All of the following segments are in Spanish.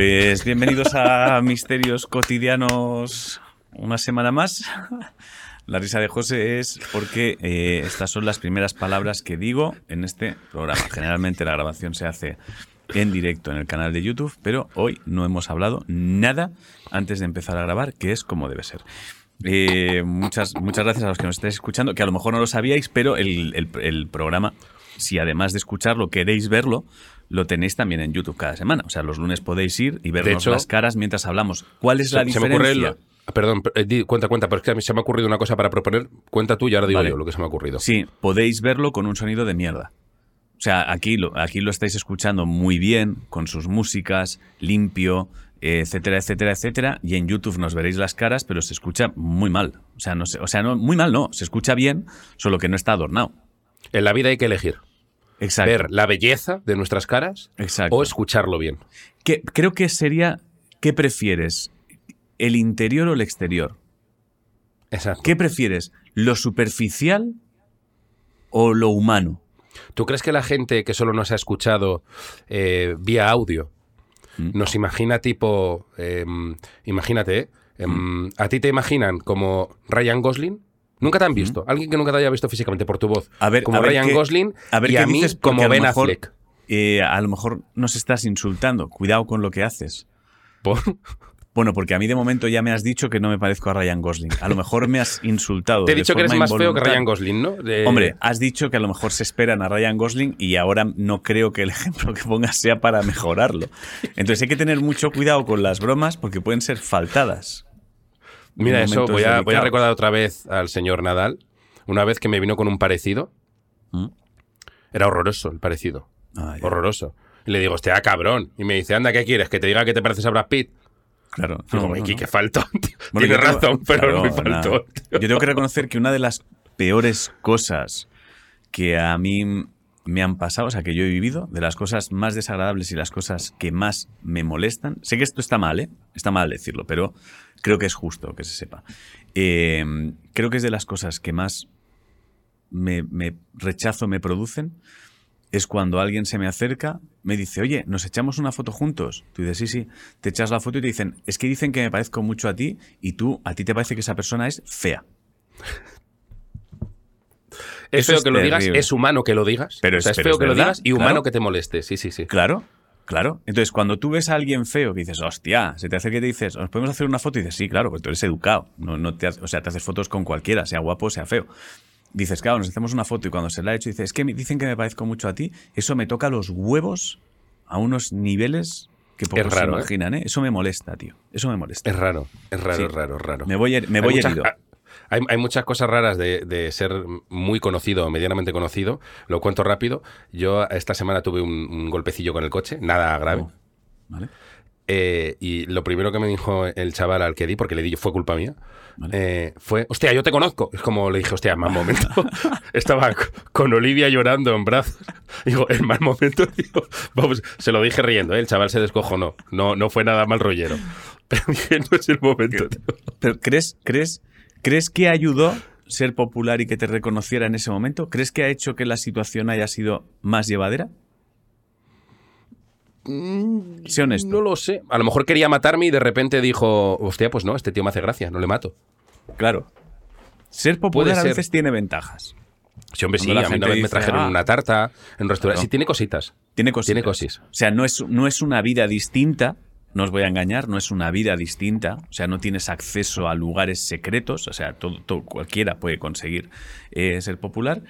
Pues bienvenidos a Misterios Cotidianos una semana más. La risa de José es porque eh, estas son las primeras palabras que digo en este programa. Generalmente la grabación se hace en directo en el canal de YouTube, pero hoy no hemos hablado nada antes de empezar a grabar, que es como debe ser. Eh, muchas, muchas gracias a los que nos estáis escuchando, que a lo mejor no lo sabíais, pero el, el programa, si además de escucharlo queréis verlo, lo tenéis también en YouTube cada semana. O sea, los lunes podéis ir y vernos las caras mientras hablamos. ¿Cuál es la diferencia? perdón, eh, cuenta, cuenta, pero es que a mí se me ha ocurrido una cosa para proponer. Cuenta tú y ahora digo yo lo que se me ha ocurrido. Sí, podéis verlo con un sonido de mierda. O sea, aquí lo, aquí lo estáis escuchando muy bien, con sus músicas, limpio, etcétera, etcétera, etcétera. Y en YouTube nos veréis las caras, pero se escucha muy mal. O sea, no, o sea no, muy mal no, se escucha bien, solo que no está adornado. En la vida hay que elegir. Exacto. Ver la belleza de nuestras caras o escucharlo bien. Que, creo que sería, ¿qué prefieres? ¿El interior o el exterior? Exacto. ¿Qué prefieres? ¿Lo superficial o lo humano? ¿Tú crees que la gente que solo nos ha escuchado eh, vía audio mm. nos imagina tipo, em, imagínate, mm. a ti te imaginan como Ryan Gosling? Nunca te han visto. Alguien que nunca te haya visto físicamente por tu voz. A ver, como Ryan Gosling a ver y a mí como Ben Affleck. Eh, a lo mejor nos estás insultando. Cuidado con lo que haces. ¿Por? Bueno, porque a mí de momento ya me has dicho que no me parezco a Ryan Gosling. A lo mejor me has insultado. Te he dicho que eres más feo que Ryan Gosling, ¿no? Hombre, has dicho que a lo mejor se esperan a Ryan Gosling y ahora no creo que el ejemplo que pongas sea para mejorarlo. Entonces hay que tener mucho cuidado con las bromas porque pueden ser faltadas. Mira, eso voy a, voy a, recordar otra vez al señor Nadal. Una vez que me vino con un parecido. ¿Mm? Era horroroso el parecido. Ah, horroroso. Y le digo, hostia, cabrón. Y me dice, anda, ¿qué quieres? ¿Que te diga que te pareces a Brad Pitt? Claro. Digo, no, faltón. Tienes razón, pero me faltó. Yo tengo que reconocer que una de las peores cosas que a mí me han pasado, o sea, que yo he vivido, de las cosas más desagradables y las cosas que más me molestan. Sé que esto está mal, ¿eh? Está mal decirlo, pero creo que es justo que se sepa. Eh, creo que es de las cosas que más me, rechazo me producen es cuando alguien se me acerca, me dice, oye, ¿nos echamos una foto juntos? Tú dices, sí, sí, te echas la foto y te dicen, es que dicen que me parezco mucho a ti y tú, a ti te parece que esa persona es fea. Es feo que lo digas, es humano que lo digas. Pero es, feo que lo digas y humano que te moleste. Sí, sí, sí. Claro, Claro. Entonces, cuando tú ves a alguien feo que dices, hostia, se te hace que te dices, ¿nos podemos hacer una foto? Y dices, sí, claro, pues tú eres educado. No, no te, o sea, te haces fotos con cualquiera, sea guapo sea feo. Dices, claro, nos hacemos una foto y cuando se la ha hecho, dices, es que me dicen que me parezco mucho a ti. Eso me toca los huevos a unos niveles que pocos se ¿eh? imaginan, ¿eh? Eso me molesta, tío. Eso me molesta. Es raro, es raro, es raro, raro. Me voy, me voy herido. Hay, muchas cosas raras de, ser muy conocido o medianamente conocido. Lo cuento rápido. Yo esta semana tuve un, golpecillo con el coche, nada grave. Oh, ¿Vale? Eh, y lo primero que me dijo el chaval al que di, porque le di, fue culpa mía, eh, fue, hostia, yo te conozco. Es como le dije, hostia, mal momento. Estaba con Olivia llorando en brazos. Digo, en mal momento, vamos, se lo dije riendo, ¿eh? el chaval se descojonó. No, no fue nada mal rollero. Pero dije, no es el momento. Pero, ¿crees, crees ¿Crees que ayudó ser popular y que te reconociera en ese momento? ¿Crees que ha hecho que la situación haya sido más llevadera? Mm, sé honesto. No lo sé. A lo mejor quería matarme y de repente dijo, hostia, pues no, este tío me hace gracia, no le mato. Claro. Ser popular a veces tiene ventajas. Sí, hombre, sí, a mí una vez me trajeron ah". una tarta en restaurante. Sí, tiene cositas. Tiene cositas. Tiene cositas. O sea, no es, no es una vida distinta, no os voy a engañar, no es una vida distinta, o sea, no tienes acceso a lugares secretos, o sea, todo, cualquiera puede conseguir eh, ser popular,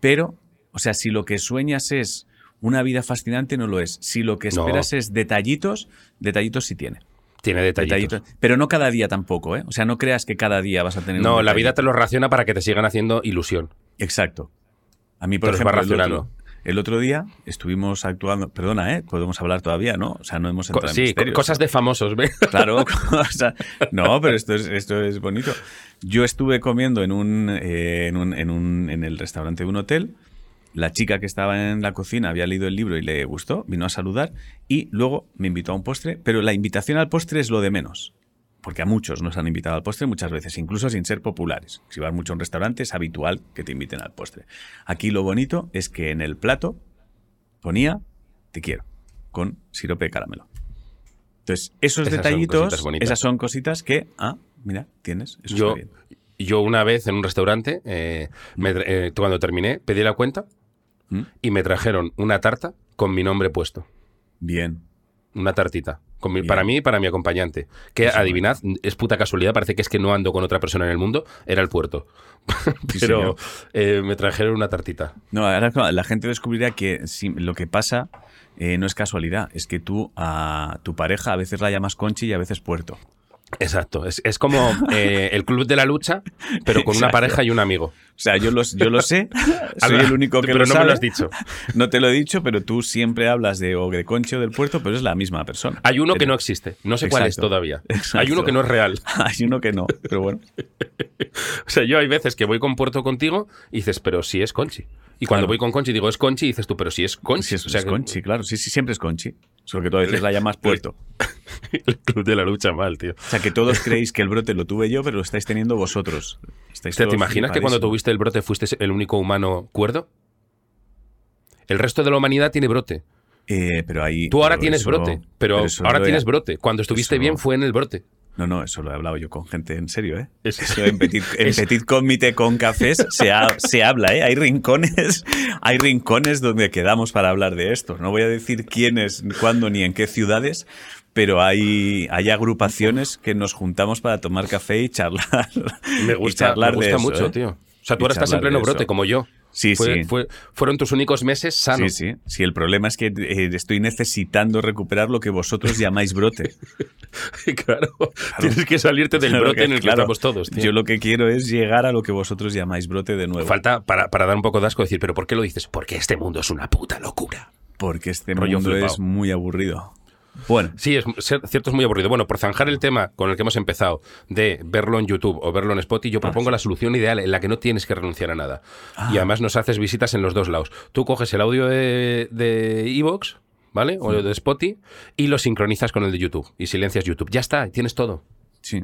pero, o sea, si lo que sueñas es una vida fascinante, no lo es. Si lo que esperas es detallitos, detallitos sí tiene. Tiene detallitos. Pero no cada día tampoco, ¿eh? O sea, no creas que cada día vas a tener. No, la vida te lo raciona para que te sigan haciendo ilusión. Exacto. A mí, por ejemplo, el otro día estuvimos actuando, perdona, ¿eh? podemos hablar todavía, ¿no? O sea, no hemos entrado sí, cosas de famosos, ¿ves? Claro, no, pero esto es, esto es bonito. Yo estuve comiendo en un, eh, en, un, en, un, en el restaurante de un hotel. La chica que estaba en la cocina había leído el libro y le gustó, vino a saludar y luego me invitó a un postre, pero la invitación al postre es lo de menos porque a muchos nos han invitado al postre muchas veces, incluso sin ser populares. Si vas mucho a un restaurante es habitual que te inviten al postre. Aquí lo bonito es que en el plato ponía te quiero, con sirope de caramelo. Entonces, esos Esas detallitos, esas son cositas que, ah, mira, tienes. Eso Yo, está bien. yo una vez en un restaurante, eh, me eh, cuando terminé, pedí la cuenta ¿Mm? y me trajeron una tarta con mi nombre puesto. Bien. Una tartita. Con mi- Bien. para mí y para mi acompañante. Que Eso, adivinad, es puta casualidad, parece que es que no ando con otra persona en el mundo, era el puerto. Pero eh, me trajeron una tartita. No, ahora la gente descubrirá que lo que pasa eh, no es casualidad, es que tú a tu pareja a veces la llamas Conchi y a veces Puerto. Exacto. Es, es como eh, el club de la lucha, pero con una pareja y un amigo. O sea, yo, los, yo lo sé, soy Habla- el único que pero lo no sabe. me lo has dicho. No te lo he dicho, pero tú siempre hablas de o de Conchi o del Puerto, pero es la misma persona. Hay uno que no existe. No sé cuál es todavía. Exacto. Hay uno que no es real. Hay uno que no, pero bueno. O sea, yo hay veces que voy con Puerto contigo y dices, pero si es Conchi. Y cuando Claro. voy con Conchi digo, es Conchi, y dices tú, pero si es Conchi. Sí, es, o sea, es que- Conchi, claro. Sí, sí, siempre es Conchi. Solo que tú a veces la llamas Puerto. El club de la lucha mal, tío. O sea, que todos creéis que el brote lo tuve yo, pero lo estáis teniendo vosotros. Estáis ¿Te todos imaginas que cuando tuviste el brote fuiste el único humano cuerdo? El resto de la humanidad tiene brote. Eh, pero ahí, Tú ahora pero tienes eso- brote, pero, ahora tienes brote. Cuando estuviste bien fue en el brote. No, no, eso lo he hablado yo con gente en serio, ¿eh? Es- Eso en Petit, en es- petit Comité con cafés se, ha- se habla, ¿eh? Hay rincones, hay rincones donde quedamos para hablar de esto. No voy a decir quiénes, cuándo ni en qué ciudades, pero hay, hay agrupaciones que nos juntamos para tomar café y charlar. Me y gusta, charlar me gusta de eso, mucho, ¿eh? tío. O sea, tú ahora estás en pleno brote, como yo. Sí, Fue- sí. fue- fueron tus únicos meses Sí, sanos. sí. Sí, el problema es que eh, estoy necesitando recuperar lo que vosotros llamáis brote. claro, Tienes que salirte del Claro brote que- en el que claro, estamos todos, tío. Yo lo que quiero es llegar a lo que vosotros llamáis brote de nuevo. Falta para, para dar un poco de asco decir, pero ¿por qué lo dices? Porque este mundo es una puta locura. Porque este Rollo mundo flipado. es muy aburrido. Bueno, Sí, es cierto, es muy aburrido. Bueno, por zanjar el tema con el que hemos empezado de verlo en YouTube o verlo en Spotify, yo propongo la solución ideal en la que no tienes que renunciar a nada. Y además nos haces visitas en los dos lados. Tú coges el audio de de Evox, ¿vale? O de Spotify y lo sincronizas con el de YouTube y silencias YouTube. Ya está, tienes todo. sí.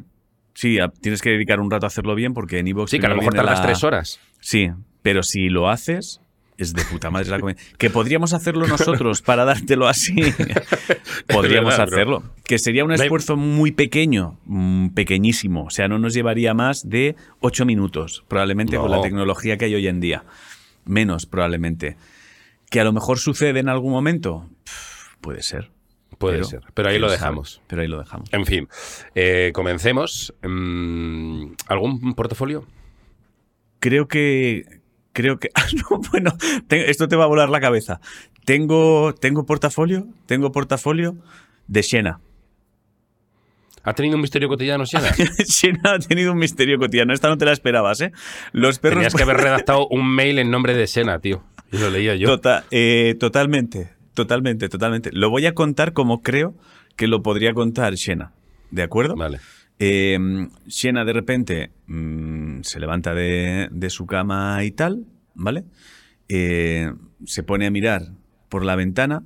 Sí, tienes que dedicar un rato a hacerlo bien porque en iVoox Sí, que a lo mejor tardas la- tres horas. Sí, pero si lo haces, es de puta madre la comedia. Que podríamos hacerlo nosotros para dártelo así. podríamos verdad, bro. hacerlo. Que sería un esfuerzo muy pequeño, mm, pequeñísimo. O sea, no nos llevaría más de ocho minutos, probablemente con la No. tecnología que hay hoy en día. Menos, probablemente. Que a lo mejor sucede en algún momento. Pff, Puede ser. Puede ser. Pero ahí lo sabe. dejamos. Pero ahí lo dejamos. En fin, eh, comencemos. Mm, ¿Algún portafolio? Creo que. Creo que. Ah, no, bueno, te- esto te va a volar la cabeza. Tengo, tengo portafolio. Tengo portafolio de Xena. ¿Ha tenido un misterio cotidiano, Siena? Xena ha tenido un misterio cotidiano. Esta no te la esperabas, ¿eh? Los perros. Tenías que haber redactado un mail en nombre de Sena, tío. Y lo leía yo. Tota- eh, totalmente, totalmente, totalmente. Lo voy a contar como creo que lo podría contar Xena. ¿De acuerdo? Vale. Eh, Siena de repente mm, se levanta de, de su cama y tal, ¿vale? Eh, se pone a mirar por la ventana,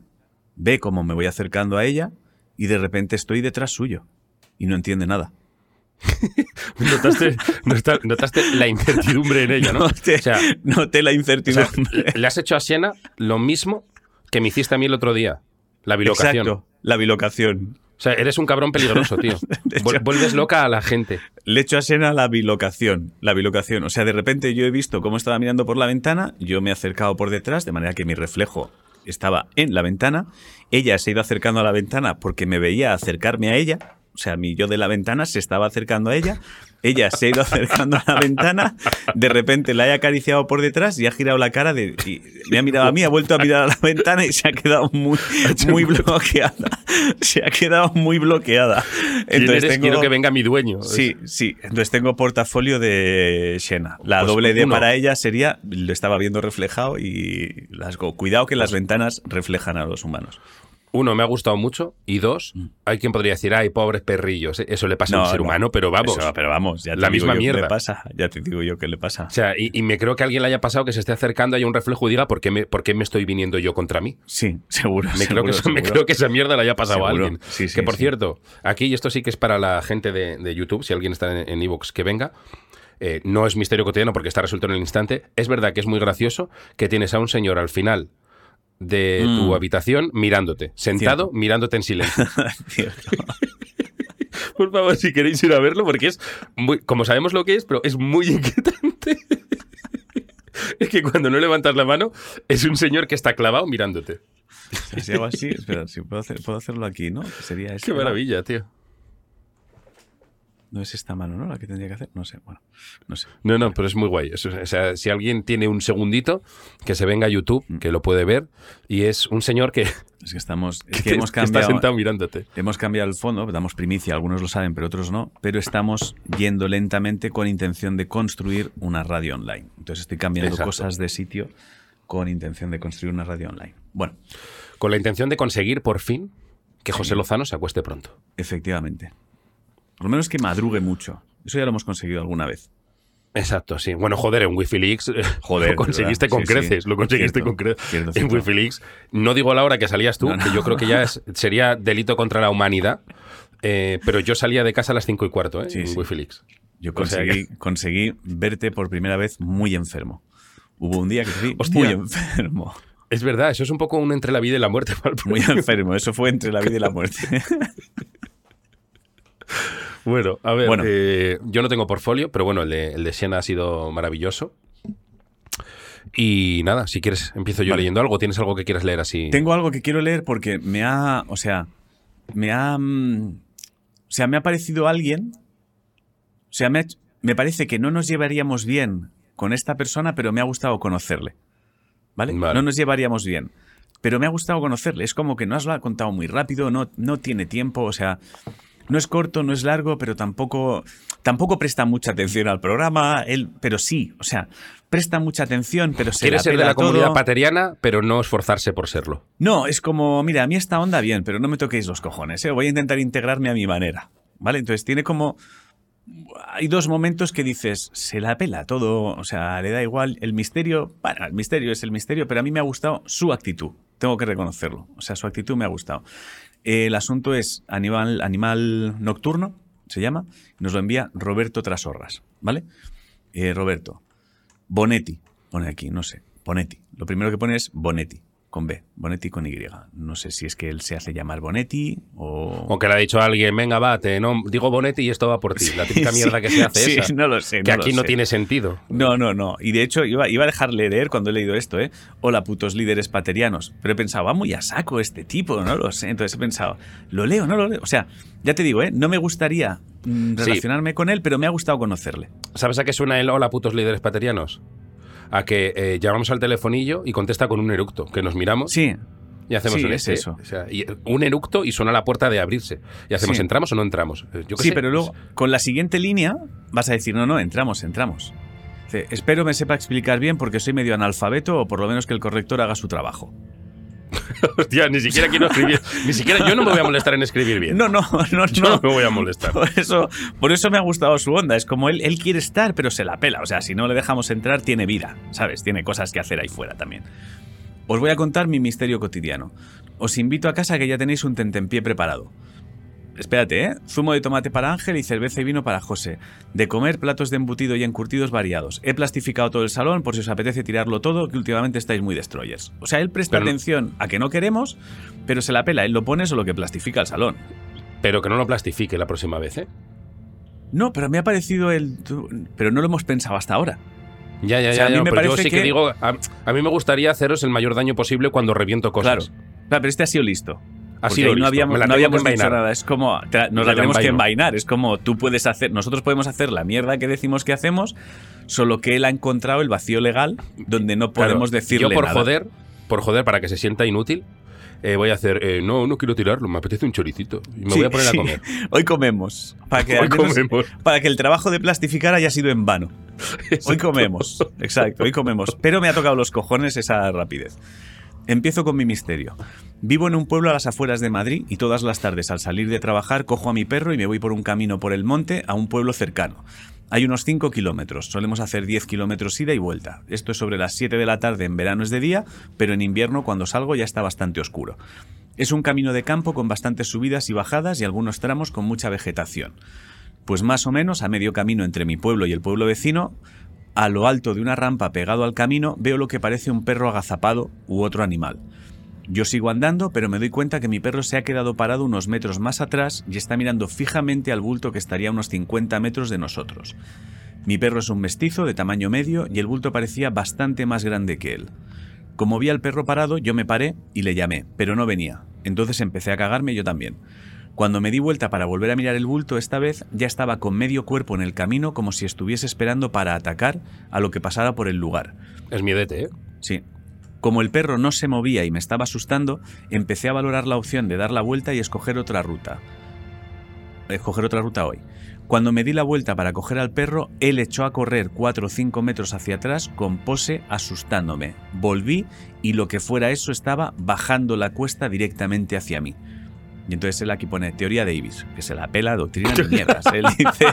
ve cómo me voy acercando a ella y de repente estoy detrás suyo y no entiende nada. Notaste, nota- notaste la incertidumbre en ella, ¿no? Noté, O sea, noté la o sea, incertidumbre. le has hecho a Siena lo mismo que me hiciste a mí el otro día. La bilocación. Exacto, la bilocación. O sea, eres un cabrón peligroso, tío. Hecho- Vuelves loca a la gente. Le echo a Sena la bilocación, la bilocación. O sea, de repente yo he visto cómo estaba mirando por la ventana, yo me he acercado por detrás, de manera que mi reflejo estaba en la ventana. Ella se ha ido acercando a la ventana porque me veía acercarme a ella. O sea, mi yo de la ventana se estaba acercando a ella. Ella se ha ido acercando a la ventana. De repente la he acariciado por detrás y ha girado la cara de. y me ha mirado a mí, ha vuelto a mirar a la ventana y se ha quedado muy, muy bloqueada. Se ha quedado muy bloqueada. ¿Quién Entonces tengo- Quiero que venga mi dueño. Sí, sí. Entonces tengo portafolio de Xena. La Pues doble D uno. para ella sería, lo estaba viendo reflejado y las go. Cuidado que Pues las ventanas reflejan a los humanos. Uno, me ha gustado mucho. Y dos, hay quien podría decir, ay, pobres perrillos. eh, Eso le pasa a un Mm. No, ser no. humano, pero vamos. Eso, pero vamos, ya te la digo misma yo mierda. le pasa. Ya te digo yo qué le pasa. O sea, y, y me creo que a alguien le haya pasado que se esté acercando, haya un reflejo y diga, ¿por qué me, por qué me estoy viniendo yo contra mí? Sí, seguro. Me, creo, que, seguro, eso- me seguro. creo que esa mierda le haya pasado a alguien. Sí, sí, que por sí. cierto, aquí, y esto sí que es para la gente de, de YouTube, si alguien está en en Evox, que venga. eh, no es misterio cotidiano porque está resuelto en el instante. Es verdad que es muy gracioso que tienes a un señor al final de Mm. tu habitación mirándote, sentado mirándote en silencio. Por favor, si queréis ir a verlo, porque es muy, como sabemos lo que es, pero es muy inquietante. es que cuando no levantas la mano, es un señor que está clavado mirándote. Si hago así, espera, si puedo, hacer- puedo hacerlo aquí, ¿no? Sería Qué ¿no? maravilla, tío. No es esta mano, ¿no? La que tendría que hacer. No sé, bueno, no sé. No, no, pero es muy guay. O sea, si alguien tiene un segundito, que se venga a YouTube, que lo puede ver, y es un señor que, Es que estamos. Es que que hemos está cambiado. sentado mirándote. Hemos cambiado el fondo, damos primicia, algunos lo saben, pero otros no, pero estamos yendo lentamente con intención de construir una radio online. Entonces estoy cambiando Exacto. cosas de sitio con intención de construir una radio online. Bueno, Con la intención de conseguir, por fin, que José Lozano se acueste pronto. efectivamente. Por lo menos que madrugue mucho. Eso ya lo hemos conseguido alguna vez. Exacto, sí. Bueno, joder, en Wikileaks eh, Joder, lo conseguiste ¿verdad? con Sí, sí. creces, lo conseguiste Cierto, con creces. cierto, En cierto. Wikileaks, no digo la hora que salías tú, No, no. que yo creo que ya es- sería delito contra la humanidad, eh, pero yo salía de casa a las cinco y cuarto, ¿eh? Sí, en sí. Wikileaks. Yo conseguí, verte por primera vez muy enfermo. Hubo un día que Hostia. muy enfermo. Es verdad, eso es un poco un entre la vida y la muerte. para el Muy enfermo. Eso fue entre la vida y la muerte. Bueno, a ver, Bueno. eh, yo no tengo portfolio, pero bueno, el de, el de Siena ha sido maravilloso. Y nada, si quieres, empiezo yo Vale. leyendo algo. ¿Tienes algo que quieras leer así? Tengo algo que quiero leer porque me ha, o sea, me ha, mm, o sea, me ha parecido alguien, o sea, me, ha me parece que no nos llevaríamos bien con esta persona, pero me ha gustado conocerle, ¿vale? Vale. No nos llevaríamos bien, pero me ha gustado conocerle. Es como que no has lo ha contado muy rápido, no, no tiene tiempo, o sea, no es corto, no es largo, pero tampoco, tampoco presta mucha atención al programa, él, pero sí, o sea, presta mucha atención, pero se Quiere la ser de la comunidad pateriana, pero no esforzarse por serlo. No, es como, mira, a mí esta onda bien, pero no me toquéis los cojones, ¿eh? voy a intentar integrarme a mi manera. ¿Vale? Entonces tiene como... Hay dos momentos que dices, se la pela todo, o sea, le da igual el misterio, bueno, el misterio es el misterio, pero a mí me ha gustado su actitud, tengo que reconocerlo, o sea, su actitud me ha gustado. El asunto es Animal, animal Nocturno, se llama, nos lo envía Roberto Trasorras, ¿vale? Eh, Roberto, Bonetti, pone aquí, no sé, Bonetti. Lo primero que pone es Bonetti, con B, Bonetti con Y. No sé si es que él se hace llamar Bonetti o... O que le ha dicho a alguien, venga, bate, no, digo Bonetti y esto va por ti. La típica Sí, mierda que se hace sí, esa. no lo sé, que no aquí no sé. tiene sentido. No, no, no. Y de hecho iba, iba a dejarle leer cuando he leído esto, ¿eh? Hola, putos líderes paterianos. Pero he pensado, va muy a saco este tipo, no lo sé. Entonces he pensado, ¿lo leo no lo leo? O sea, ya te digo, ¿eh? No me gustaría mm, relacionarme con él, pero me ha gustado conocerle. ¿Sabes a qué suena el hola putos líderes paterianos? A que eh, llamamos al telefonillo y contesta con un eructo, que nos miramos Sí, y hacemos sí, un es este, eso. o sea, y un eructo y suena la puerta de abrirse. Y hacemos, Sí. ¿entramos o no entramos? Eh, Yo sí, sé. pero luego con la siguiente línea vas a decir, no, no, entramos, entramos. Dice, Espero me sepa explicar bien porque soy medio analfabeto o por lo menos que el corrector haga su trabajo. Hostia, ni siquiera quiero escribir. ni siquiera yo no me voy a molestar en escribir bien. No, no, no, yo no. no me voy a molestar. Por eso, por eso me ha gustado su onda. Es como él, él quiere estar, pero se la pela. O sea, si no le dejamos entrar, tiene vida, ¿sabes? Tiene cosas que hacer ahí fuera también. Os voy a contar mi misterio cotidiano. Os invito a casa que ya tenéis un tentempié preparado. Espérate, ¿eh? Zumo de tomate para Ángel y cerveza y vino para José. De comer, platos de embutido y encurtidos variados. He plastificado todo el salón por si os apetece tirarlo todo, que últimamente estáis muy destroyers. O sea, él presta Pero no- atención a que no queremos, pero se la pela. Él lo pone solo que plastifica el salón. Pero que no lo plastifique la próxima vez, ¿eh? No, pero me ha parecido el. Pero no lo hemos pensado hasta ahora. Ya, ya, O sea, ya. a mí ya, me pero yo sí que, que- digo, a, a mí me gustaría haceros el mayor daño posible cuando reviento cosas. Claro. Claro, pero este ha sido listo. No habíamos, no habíamos dicho nada. Es como. te- nos la la tenemos que envainar. Es como tú puedes hacer. Nosotros podemos hacer la mierda que decimos que hacemos, solo que él ha encontrado el vacío legal donde no Claro, podemos decirle. Yo por nada. joder, por joder, para que se sienta inútil, eh, voy a hacer, eh, no, no quiero tirarlo, me apetece un choricito. Y me Sí, voy a poner sí. a comer. Hoy comemos. Para que, Hoy menos- comemos. para que el trabajo de plastificar haya sido en vano. Hoy comemos. Exacto, hoy comemos. Pero me ha tocado los cojones esa rapidez. Empiezo con mi misterio. Vivo en un pueblo a las afueras de Madrid y todas las tardes al salir de trabajar cojo a mi perro y me voy por un camino por el monte a un pueblo cercano. Hay unos 5 kilómetros, solemos hacer 10 kilómetros ida y vuelta. Esto es sobre las 7 de la tarde, en verano es de día, pero en invierno cuando salgo ya está bastante oscuro. Es un camino de campo con bastantes subidas y bajadas y algunos tramos con mucha vegetación. Pues más o menos a medio camino entre mi pueblo y el pueblo vecino a lo alto de una rampa pegado al camino, veo lo que parece un perro agazapado u otro animal. Yo sigo andando, pero me doy cuenta que mi perro se ha quedado parado unos metros más atrás y está mirando fijamente al bulto que estaría a unos 50 metros de nosotros. Mi perro es un mestizo de tamaño medio y el bulto parecía bastante más grande que él. Como vi al perro parado, yo me paré y le llamé, pero no venía. Entonces empecé a cagarme yo también. Cuando me di vuelta para volver a mirar el bulto, esta vez ya estaba con medio cuerpo en el camino como si estuviese esperando para atacar a lo que pasara por el lugar. Es miedete, ¿eh? Sí. Como el perro no se movía y me estaba asustando, empecé a valorar la opción de dar la vuelta y escoger otra ruta. Escoger otra ruta hoy. Cuando me di la vuelta para coger al perro, él echó a correr 4 o 5 metros hacia atrás con pose asustándome. Volví y lo que fuera eso estaba bajando la cuesta directamente hacia mí. Y entonces él aquí pone teoría Davis, que se la pela, doctrina de mierdas. Él dice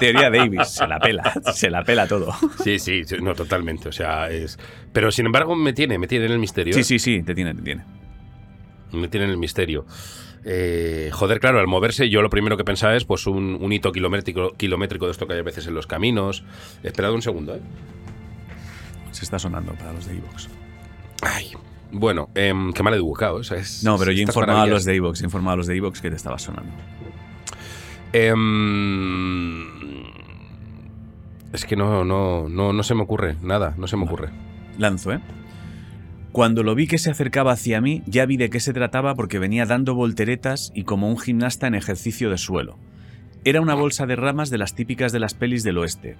teoría Davis, se la pela, se la pela todo. Sí, sí, no, totalmente. O sea, es. Pero sin embargo, me tiene, me tiene en el misterio. Sí, ¿eh? sí, sí, te tiene, te tiene. Me tiene en el misterio. Eh, joder, claro, al moverse yo lo primero que pensaba es pues un, un hito kilométrico, kilométrico de esto que hay a veces en los caminos. Esperad un segundo, ¿eh? Se está sonando para los de Evox. Ay, bueno, em, qué mal educado. O sea, es, No, pero yo informaba a los de Evox, informaba a los de Evox que te estaba sonando. Em, es que no, no, no, no se me ocurre nada, no se me ocurre. Lanzo, ¿eh? Cuando lo vi que se acercaba hacia mí, ya vi de qué se trataba porque venía dando volteretas y como un gimnasta en ejercicio de suelo. Era una bolsa de ramas de las típicas de las pelis del oeste.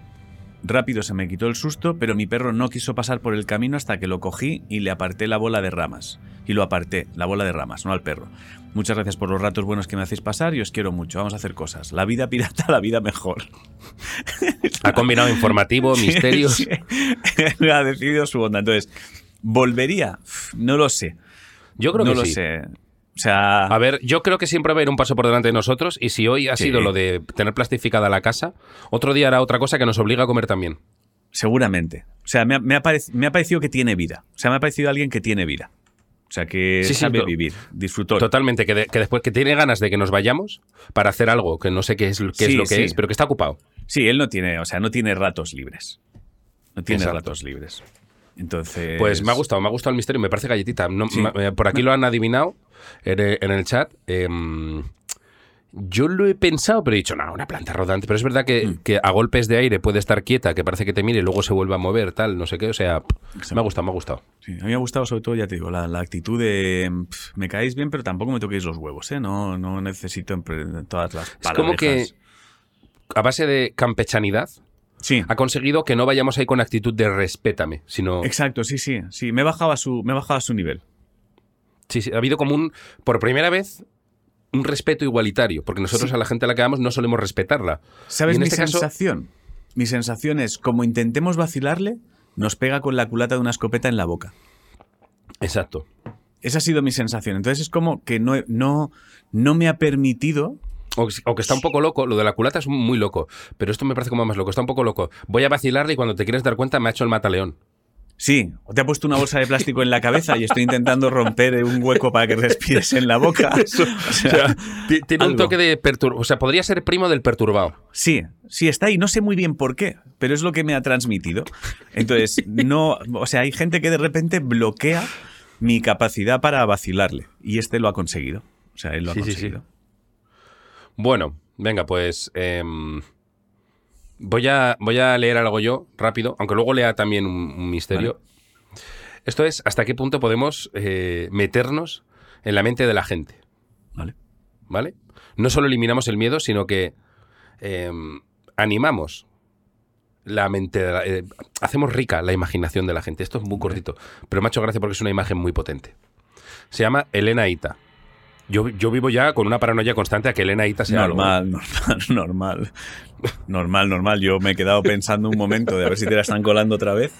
Rápido se me quitó el susto, pero mi perro no quiso pasar por el camino hasta que lo cogí y le aparté la bola de ramas. Y lo aparté, la bola de ramas, no al perro. Muchas gracias por los ratos buenos que me hacéis pasar y os quiero mucho. Vamos a hacer cosas. La vida pirata, la vida mejor. Ha combinado informativo, misterios. Sí, ha decidido su onda. Entonces, ¿volvería? No lo sé. Yo creo no que lo sí. sé. O sea, A ver, yo creo que siempre va a ir un paso por delante de nosotros y si hoy ha Sí. sido lo de tener plastificada la casa, otro día hará otra cosa que nos obliga a comer también. seguramente. O sea, me ha, me ha parec- me ha parecido que tiene vida. O sea, me ha parecido alguien que tiene vida. O sea, que Sí, sabe vivir, disfrutó. Totalmente, que, de- que después que tiene ganas de que nos vayamos para hacer algo que no sé qué es, qué es lo que es, pero que está ocupado. Sí, él no tiene, o sea, no tiene ratos libres. No tiene Exacto. ratos libres. Entonces. Pues me ha gustado, me ha gustado el misterio, me parece galletita. No, Sí. ma- eh, por aquí lo han adivinado en el, chat. Em, yo lo he pensado, pero he dicho, no, una planta rodante. Pero es verdad que, Mm. que a golpes de aire puede estar quieta, que parece que te mire y luego se vuelve a mover, tal, no sé qué. O sea, me ha gustado, me ha gustado. Sí, a mí me ha gustado sobre todo, ya te digo, la, la actitud de pf, me caéis bien, pero tampoco me toquéis los huevos, ¿eh? No, no necesito todas las Es como que, a base de campechanidad, Sí, ha conseguido que no vayamos ahí con actitud de respétame, sino... exacto, sí, sí. Sí, me he bajado a su, me he bajado a su nivel. Sí, sí, ha habido como un, por primera vez, un respeto igualitario, porque nosotros Sí. a la gente a la que vamos no solemos respetarla. ¿Sabes mi este caso- sensación? Mi sensación es, como intentemos vacilarle, nos pega con la culata de una escopeta en la boca. Exacto. Esa ha sido mi sensación. Entonces es como que no, no, no me ha permitido. O, o que está un poco loco, lo de la culata es muy loco, pero esto me parece como más loco, está un poco loco. Voy a vacilarle y cuando te quieres dar cuenta me ha hecho el mataleón. Sí, te ha puesto una bolsa de plástico en la cabeza y estoy intentando romper un hueco para que respires en la boca. O sea, un toque de perturbado, o sea, podría ser primo del perturbado. Sí, sí está ahí. No sé muy bien por qué, pero es lo que me ha transmitido. Entonces, no, o sea, hay gente que de repente bloquea mi capacidad para vacilarle y este lo ha conseguido. O sea, él lo ha Sí, sí, sí. Bueno, venga, pues em, voy, a, voy a leer algo yo rápido, aunque luego lea también un, un misterio. Esto es hasta qué punto podemos eh, meternos en la mente de la gente. Vale. ¿vale? No solo eliminamos el miedo, sino que eh, animamos la mente, de la- eh, hacemos rica la imaginación de la gente. Esto es muy cortito, pero me ha hecho gracia porque es una imagen muy potente. Se llama Elena Ita. Yo, yo vivo ya con una paranoia constante a que Elena Ita sea algo. Normal, normal, normal. Normal, normal. Yo me he quedado pensando un momento de a ver si te la están colando otra vez.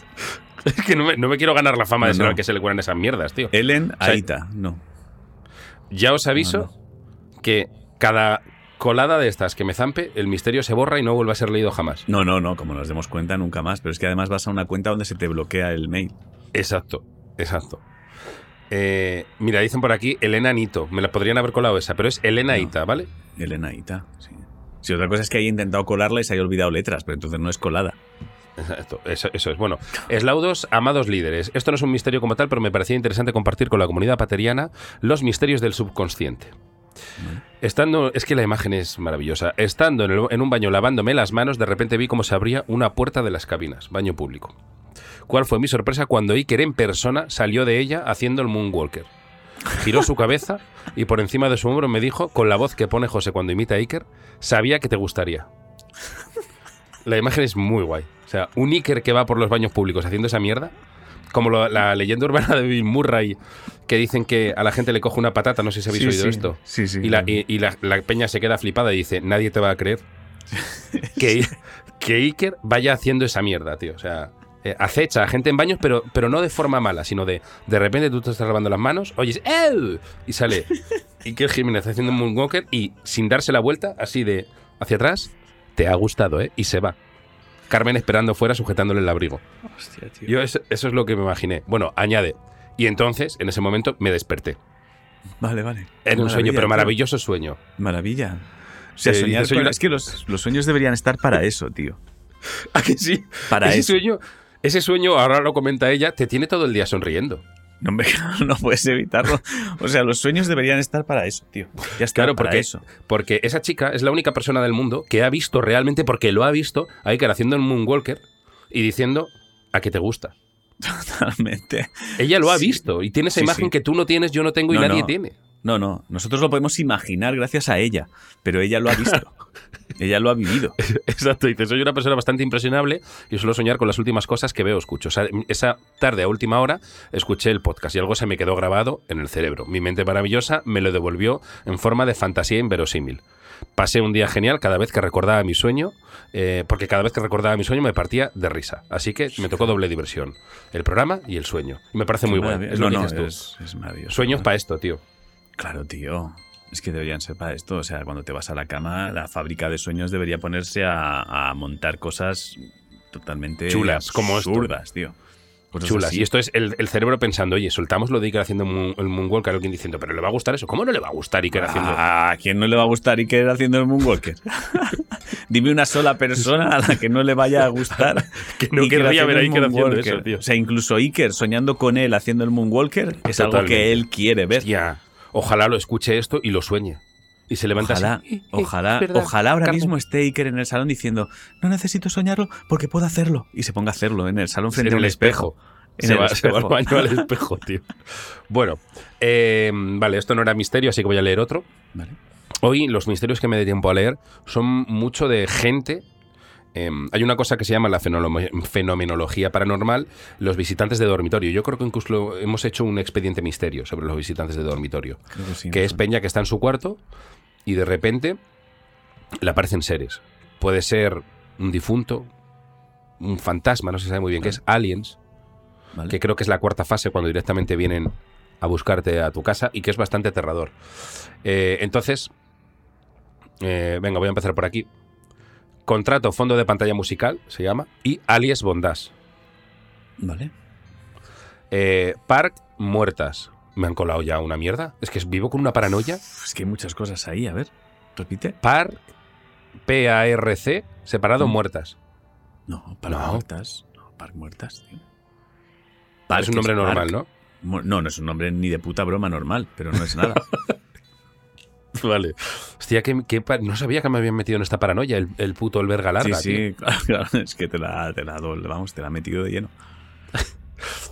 Es que no me, no me quiero ganar la fama de ser no. al que se le cuelan esas mierdas, tío. Ellen sea, Aita, no. Ya os aviso que cada colada de estas que me zampe, el misterio se borra y no vuelve a ser leído jamás. No, no, no, como nos demos cuenta nunca más. Pero es que además vas a una cuenta donde se te bloquea el mail. Exacto, exacto. Eh, mira, dicen por aquí Elena Nito. Me la podrían haber colado esa, pero es Elena No. Ita, ¿vale? Elena Aita, sí. Sí, otra cosa es que haya intentado colarla y se haya olvidado letras, pero entonces no es colada. Exacto, eso, eso es. Bueno, eslaudos, amados líderes. Esto no es un misterio como tal, pero me parecía interesante compartir con la comunidad pateriana los misterios del subconsciente. Estando, es que la imagen es maravillosa. Estando en, el- en un baño lavándome las manos, de repente vi cómo se abría una puerta de las cabinas, baño público. ¿Cuál fue mi sorpresa cuando Iker en persona salió de ella haciendo el Moonwalker? Giró su cabeza y por encima de su hombro me dijo, con la voz que pone José cuando imita a Iker, sabía que te gustaría. La imagen es muy guay. O sea, un Iker que va por los baños públicos haciendo esa mierda, como lo- la leyenda urbana de Bill Murray, que dicen que a la gente le coge una patata, no sé si habéis Sí, oído sí. esto. Sí, sí. Y, la, y- y la- la peña se queda flipada y dice, nadie te va a creer que, que Iker vaya haciendo esa mierda, tío. O sea, eh, acecha a gente en baños, pero, pero no de forma mala, sino de de repente tú te estás lavando las manos, oyes ¡Ew! Y sale Iker Jiménez haciendo un moonwalker y sin darse la vuelta, así de hacia atrás, te ha gustado, ¿eh? Y se va. Carmen esperando fuera sujetándole el abrigo. Hostia, tío. Yo eso, eso es lo que me imaginé. Bueno, añade. Y entonces, en ese momento, me desperté. Vale, vale. En un sueño, pero maravilloso sueño. Maravilla. O sea, Eh, soñar Es que los, los sueños deberían estar para eso, tío. ¿A que sí? Para ese eso. sueño, ese sueño, ahora lo comenta ella, te tiene todo el día sonriendo. No, hombre, no puedes evitarlo. O sea, los sueños deberían estar para eso, tío. Ya está, Claro, para porque, eso. porque esa chica es la única persona del mundo que ha visto realmente, porque lo ha visto, a Iker haciendo el Moonwalker y diciendo a que te gusta. Totalmente. Ella lo ha Sí. visto y tiene esa Sí, imagen sí. que tú no tienes, yo no tengo y No, nadie no. tiene. No, no. Nosotros lo podemos imaginar gracias a ella, pero ella lo ha visto. ella lo ha vivido. Exacto, dice, soy una persona bastante impresionable y suelo soñar con las últimas cosas que veo o escucho. O sea, esa tarde a última hora escuché el podcast y algo se me quedó grabado en el cerebro. Mi mente maravillosa me lo devolvió en forma de fantasía inverosímil. Pasé un día genial cada vez que recordaba mi sueño, eh, porque cada vez que recordaba mi sueño me partía de risa. Así que me tocó doble diversión. El programa y el sueño. Y me parece muy bueno. Es lo no, que no, dices tú. es, es maravilloso. Sueños para esto, tío. Claro, tío. Es que deberían ser para esto. O sea, cuando te vas a la cama, la fábrica de sueños debería ponerse a, a montar cosas totalmente Chulas, como absurdas, tío. Cosas chulas. así. Y esto es el, el cerebro pensando, oye, soltamos lo de Iker haciendo moon- el Moonwalker, alguien diciendo, pero ¿le va a gustar eso? ¿Cómo no le va a gustar Iker haciendo Ah, ¿A quién no le va a gustar Iker haciendo el Moonwalker? Dime una sola persona a la que no le vaya a gustar. Que no Iker querría ver a haciendo Iker haciendo eso, tío. O sea, incluso Iker soñando con él haciendo el Moonwalker es algo que él quiere ver. Hostia, ojalá lo escuche esto y lo sueñe. Y se levanta Ojalá, así. "Eh, eh, ojalá, ojalá ahora Carmen". mismo esté Iker en el salón diciendo no necesito soñarlo porque puedo hacerlo. Y se ponga a hacerlo en el salón frente en a el un espejo. En Se el va, se va al espejo. baño al espejo, tío. Bueno, eh, vale, esto no era misterio, así que voy a leer otro. Vale. Hoy los misterios que me dé tiempo a leer son mucho de gente. Eh, hay una cosa que se llama la fenomenología paranormal, los visitantes de dormitorio. Yo creo que incluso hemos hecho un expediente misterio sobre los visitantes de dormitorio. Creo que sí, que me es. Peña que está en su cuarto y de repente le aparecen seres. Puede ser un difunto, un fantasma, no se sabe muy bien qué es, aliens, Vale. que creo que es la cuarta fase cuando directamente vienen a buscarte a tu casa y que es bastante aterrador. Eh, entonces, eh, venga, voy a empezar por aquí. Contrato fondo de pantalla musical, se llama, y alias bondage. Vale. Eh, Park muertas. Me han colado ya una mierda. Es que vivo con una paranoia. Es que hay muchas cosas ahí, a ver. Repite. Park, P-A-R-C, separado Mm. muertas. No, para No. muertas. No, Park muertas, tío. es un nombre Park. normal, ¿no? No, no es un nombre ni de puta broma normal, pero no es nada. Vale. Hostia, que, que no sabía que me habían metido en esta paranoia el, el puto el verga larga. sí, tío. sí, claro, claro, es que te la, te la, vamos, te la ha metido de lleno.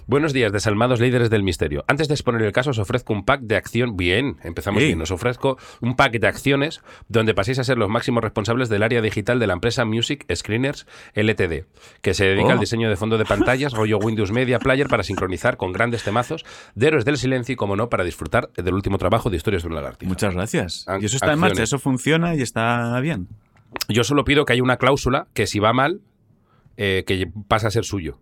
Buenos días, desalmados líderes del misterio. Antes de exponer el caso, os ofrezco un pack de acción. Bien, empezamos bien. Os ofrezco un pack de acciones donde paséis a ser los máximos responsables del área digital de la empresa Music Screeners LTD, que se dedica Oh. al diseño de fondo de pantallas, rollo Windows Media Player para sincronizar con grandes temazos de Héroes del Silencio y, como no, para disfrutar del último trabajo de Historias de un lagartijo. Muchas gracias. Ac- Y eso está en marcha, eso funciona y está bien. Yo solo pido que haya una cláusula que si va mal, eh, que pasa a ser suyo.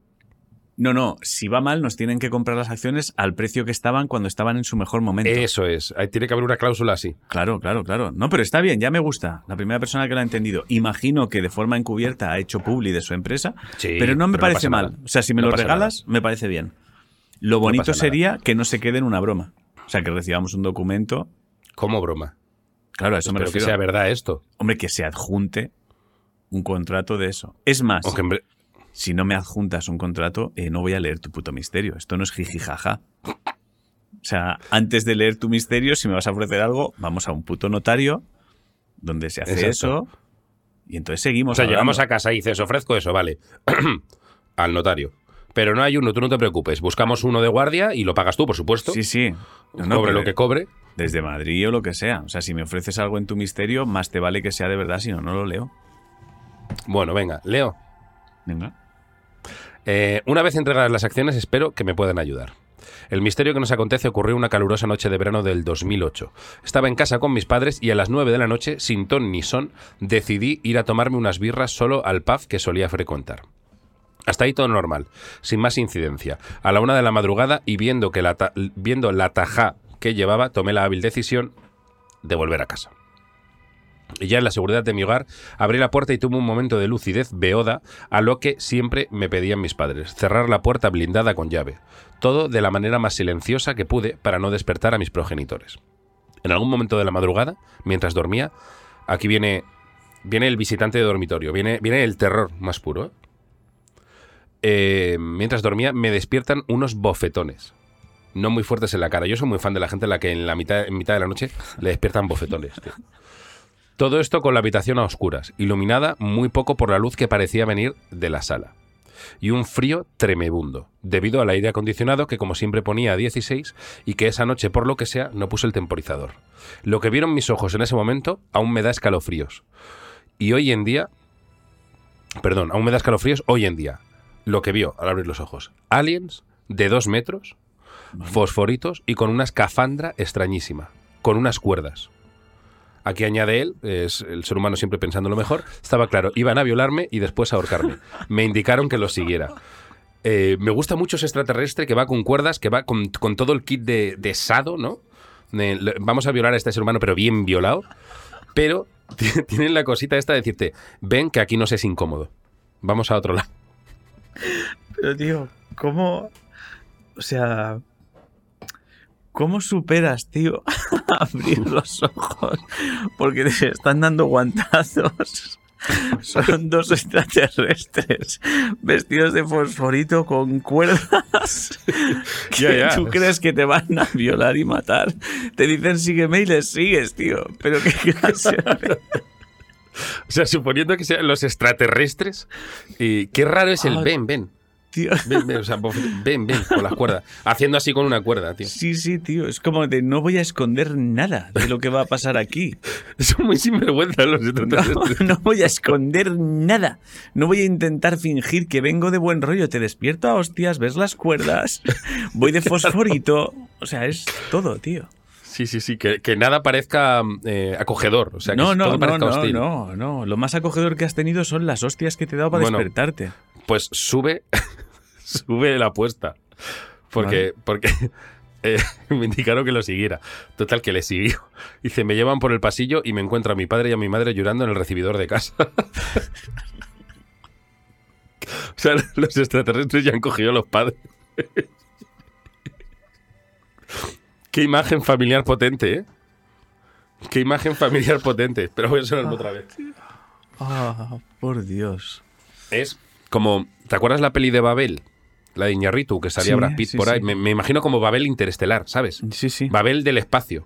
No, no, si va mal nos tienen que comprar las acciones al precio que estaban cuando estaban en su mejor momento. Eso es. Ahí tiene que haber una cláusula así. Claro, claro, claro. No, pero está bien, ya me gusta. La primera persona que lo ha entendido. Imagino que de forma encubierta ha hecho publi de su empresa, Sí, pero no me pero parece mal. nada. O sea, si me No lo regalas, me parece bien. Lo bonito nada. sería que no se quede en una broma. O sea, que recibamos un documento. Como broma. Claro, a eso me Espero que refiero. sea verdad esto. Hombre, que se adjunte un contrato de eso. Es más, si no me adjuntas un contrato, eh, no voy a leer tu puto misterio. Esto no es jijijaja. O sea, antes de leer tu misterio, si me vas a ofrecer algo, vamos a un puto notario donde se hace eso y entonces seguimos. O sea, llegamos a casa y dices, ofrezco eso, vale. Al notario. Pero no hay uno, tú no te preocupes. Buscamos uno de guardia y lo pagas tú, por supuesto. Sí, sí. cobre lo que cobre. Desde Madrid o lo que sea. O sea, si me ofreces algo en tu misterio, más te vale que sea de verdad, si no, no lo leo. Bueno, venga, leo. Venga. Eh, una vez entregadas las acciones, espero que me puedan ayudar. El misterio que nos acontece ocurrió una calurosa noche de verano del 2008. Estaba en casa con mis padres y a las 9 de la noche, sin ton ni son, decidí ir a tomarme unas birras solo al pub que solía frecuentar. Hasta ahí todo normal, sin más incidencia. A la una de la madrugada y viendo, que la viendo la tajá que llevaba, tomé la hábil decisión de volver a casa. Ya en la seguridad de mi hogar, abrí la puerta y tuve un momento de lucidez beoda a lo que siempre me pedían mis padres, cerrar la puerta blindada con llave. Todo de la manera más silenciosa que pude para no despertar a mis progenitores. En algún momento de la madrugada, mientras dormía, aquí viene, viene el visitante de dormitorio, viene, viene el terror más puro. ¿eh? Eh, mientras dormía, me despiertan unos bofetones. No muy fuertes en la cara. Yo soy muy fan de la gente a la que en la mitad, en mitad de la noche le despiertan bofetones. Todo esto con la habitación a oscuras, iluminada muy poco por la luz que parecía venir de la sala. Y un frío tremebundo, debido al aire acondicionado que como siempre ponía a 16 y que esa noche por lo que sea no puse el temporizador. Lo que vieron mis ojos en ese momento aún me da escalofríos. Y hoy en día... Perdón, aún me da escalofríos hoy en día lo que vio al abrir los ojos. Aliens de dos metros, fosforitos y con una escafandra extrañísima, con unas cuerdas. Aquí añade él, es el ser humano siempre pensando lo mejor, estaba claro, iban a violarme y después a ahorcarme. Me indicaron que lo siguiera. Eh, me gusta mucho ese extraterrestre que va con cuerdas, que va con, todo el kit de, sado, ¿no? vamos a violar a este ser humano, pero bien violado. Pero tienen la cosita esta de decirte, ven que aquí no es incómodo. Vamos a otro lado. Pero, tío, ¿cómo. O sea. ¿Cómo superas, tío, abrir los ojos? Porque te están dando guantazos. Son dos extraterrestres vestidos de fosforito con cuerdas. que ¿Tú crees que te van a violar y matar? Te dicen sígueme y les sigues, tío. Pero qué. O sea, suponiendo que sean los extraterrestres, y qué raro es el ah, ven, ven. Tío. Ven, ven, o sea, ven, ven, con las cuerdas. Haciendo así con una cuerda, tío. Sí, sí, tío. Es como de no voy a esconder nada de lo que va a pasar aquí. Son muy sinvergüenza los extraterrestres. No, no voy a esconder nada. No voy a intentar fingir que vengo de buen rollo. Te despierto a hostias, ves las cuerdas, voy de fosforito. O sea, es todo, tío. Sí, sí, sí, que, nada parezca eh, acogedor. O sea, que no, no, no, no, no, no. Lo más acogedor que has tenido son las hostias que te he dado para despertarte. Pues sube, sube la apuesta. Porque, porque eh, me indicaron que lo siguiera. Total, que le siguió. Dice, me llevan por el pasillo y me encuentro a mi padre y a mi madre llorando en el recibidor de casa. o sea, los extraterrestres ya han cogido a los padres. Qué imagen familiar potente, ¿eh? Qué imagen familiar potente. Pero voy a sonarlo otra vez. Ah, por Dios. Es como. ¿Te acuerdas la peli de Babel? La de Iñarritu, que salía Brad Pitt por ahí. Me, imagino como Babel interestelar, ¿sabes? Sí, sí. Babel del espacio.